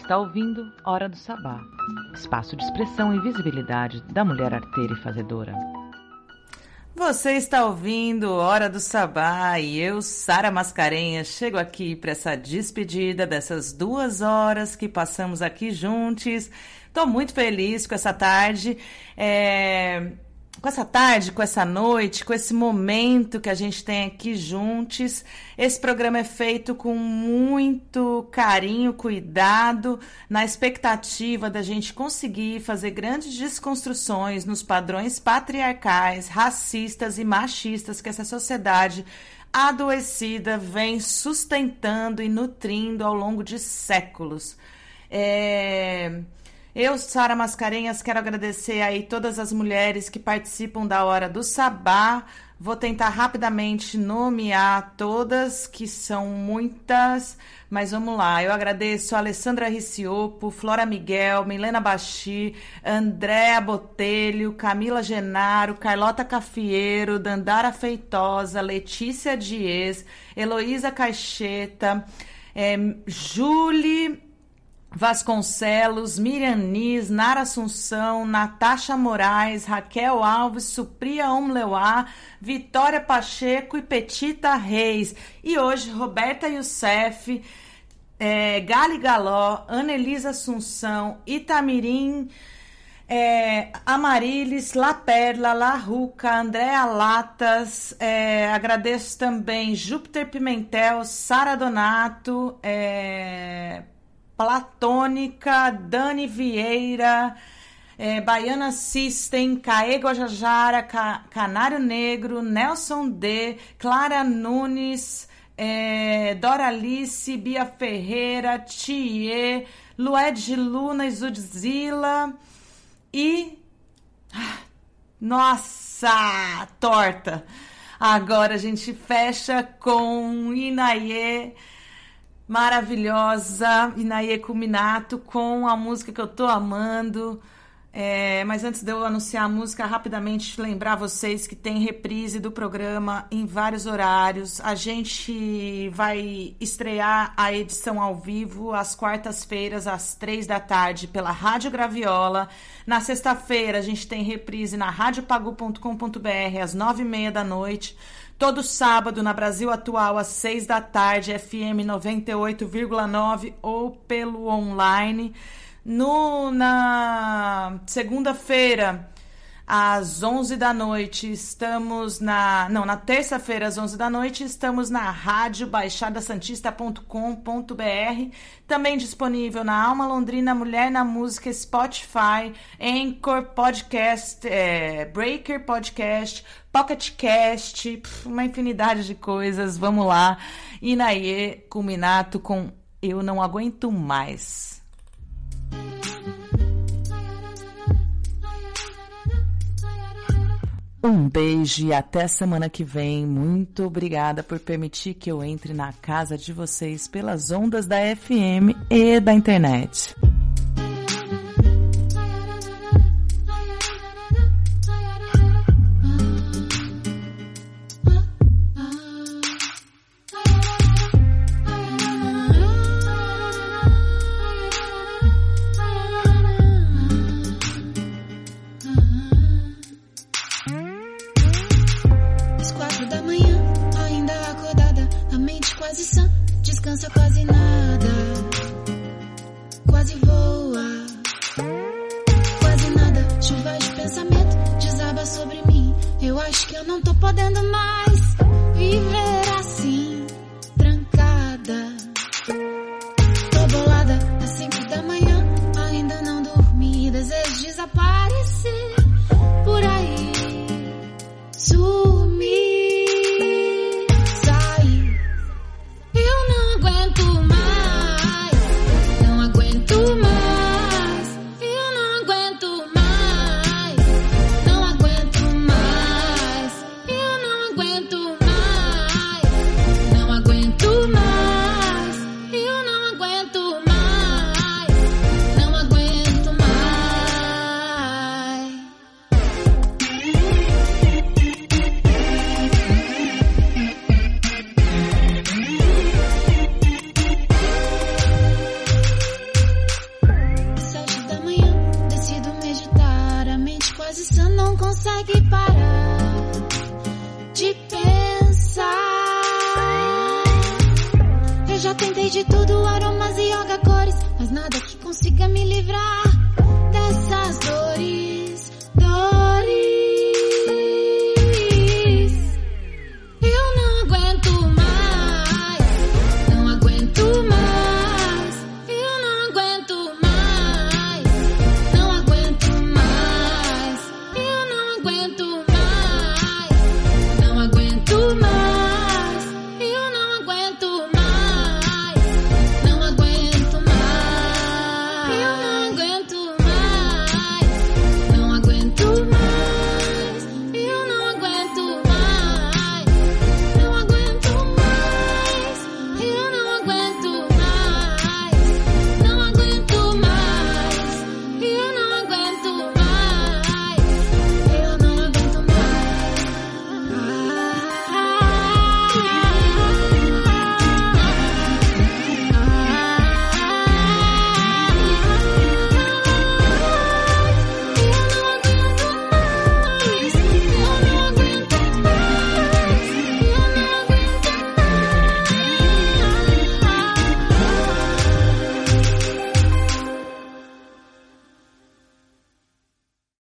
está ouvindo Hora do Sabá, espaço de expressão e visibilidade da mulher arteira e fazedora. Você está ouvindo Hora do Sabá e eu, Sara Mascarenhas, chego aqui para essa despedida dessas duas horas que passamos aqui juntos. Estou muito feliz com essa tarde. é, com essa tarde, com essa noite, com esse momento que a gente tem aqui juntos. Esse programa é feito com muito carinho, cuidado, na expectativa da gente conseguir fazer grandes desconstruções nos padrões patriarcais, racistas e machistas que essa sociedade adoecida vem sustentando e nutrindo ao longo de séculos. É... Eu, Sara Mascarenhas, quero agradecer aí todas as mulheres que participam da Hora do Sabá. Vou tentar rapidamente nomear todas, que são muitas, mas vamos lá. Eu agradeço a Alessandra Riciopo, Flora Miguel, Milena Bachi, Andréa Botelho, Camila Genaro, Carlota Cafieiro, Dandara Feitosa, Letícia Dias, Heloísa Caixeta, é, Julie Vasconcelos, Miriam Nis, Nara Assunção, Natasha Moraes, Raquel Alves, Supria Omleuá, Vitória Pacheco e Petita Reis. E hoje, Roberta Youssef, é, Gali Galó, Ana Elisa Assunção, Itamirim É, Amarilis, La Perla, La Ruca, Andréa Latas, é, agradeço também Júpiter Pimentel, Sara Donato, é, Platônica, Dani Vieira, é, Baiana System, Caê Guajajara, Ca, Canário Negro, Nelson D, Clara Nunes, é, Doralice, Bia Ferreira, Thier, Lued Luna, Izudzila e. Ah, Nossa! Torta! Agora a gente fecha com Inaie maravilhosa, Inaie Kuminato, com a música que eu tô amando. É, mas antes de eu anunciar a música, rapidamente lembrar vocês que tem reprise do programa em vários horários. A gente vai estrear a edição ao vivo às quartas-feiras, às três da tarde, pela Rádio Graviola. Na sexta-feira, a gente tem reprise na radiopagu.com.br, às nove e meia da noite. Todo sábado, na Brasil Atual, às seis da tarde, FM 98,9 ou pelo online. No, na segunda-feira, às 11 da noite, estamos na. Não, na terça-feira, às 11 da noite, estamos na rádio baixadasantista.com.br. Também disponível na Alma Londrina Mulher na Música, Spotify, Anchor Podcast, é, Breaker Podcast, Pocket Cast, uma infinidade de coisas. Vamos lá. Inaê Culminato com Eu Não Aguento Mais. Um beijo e até semana que vem. Muito obrigada por permitir que eu entre na casa de vocês pelas ondas da FM e da internet. Quase nada, quase voa, quase nada, chuva de pensamento desaba sobre mim. Eu acho que eu não tô podendo mais viver assim, trancada. Tô bolada às cinco da manhã, ainda não dormi, desejo desaparecer por aí. Sumir, consegue parar de pensar. Eu já tentei de tudo, aromas e yoga cores, mas nada que consiga me livrar.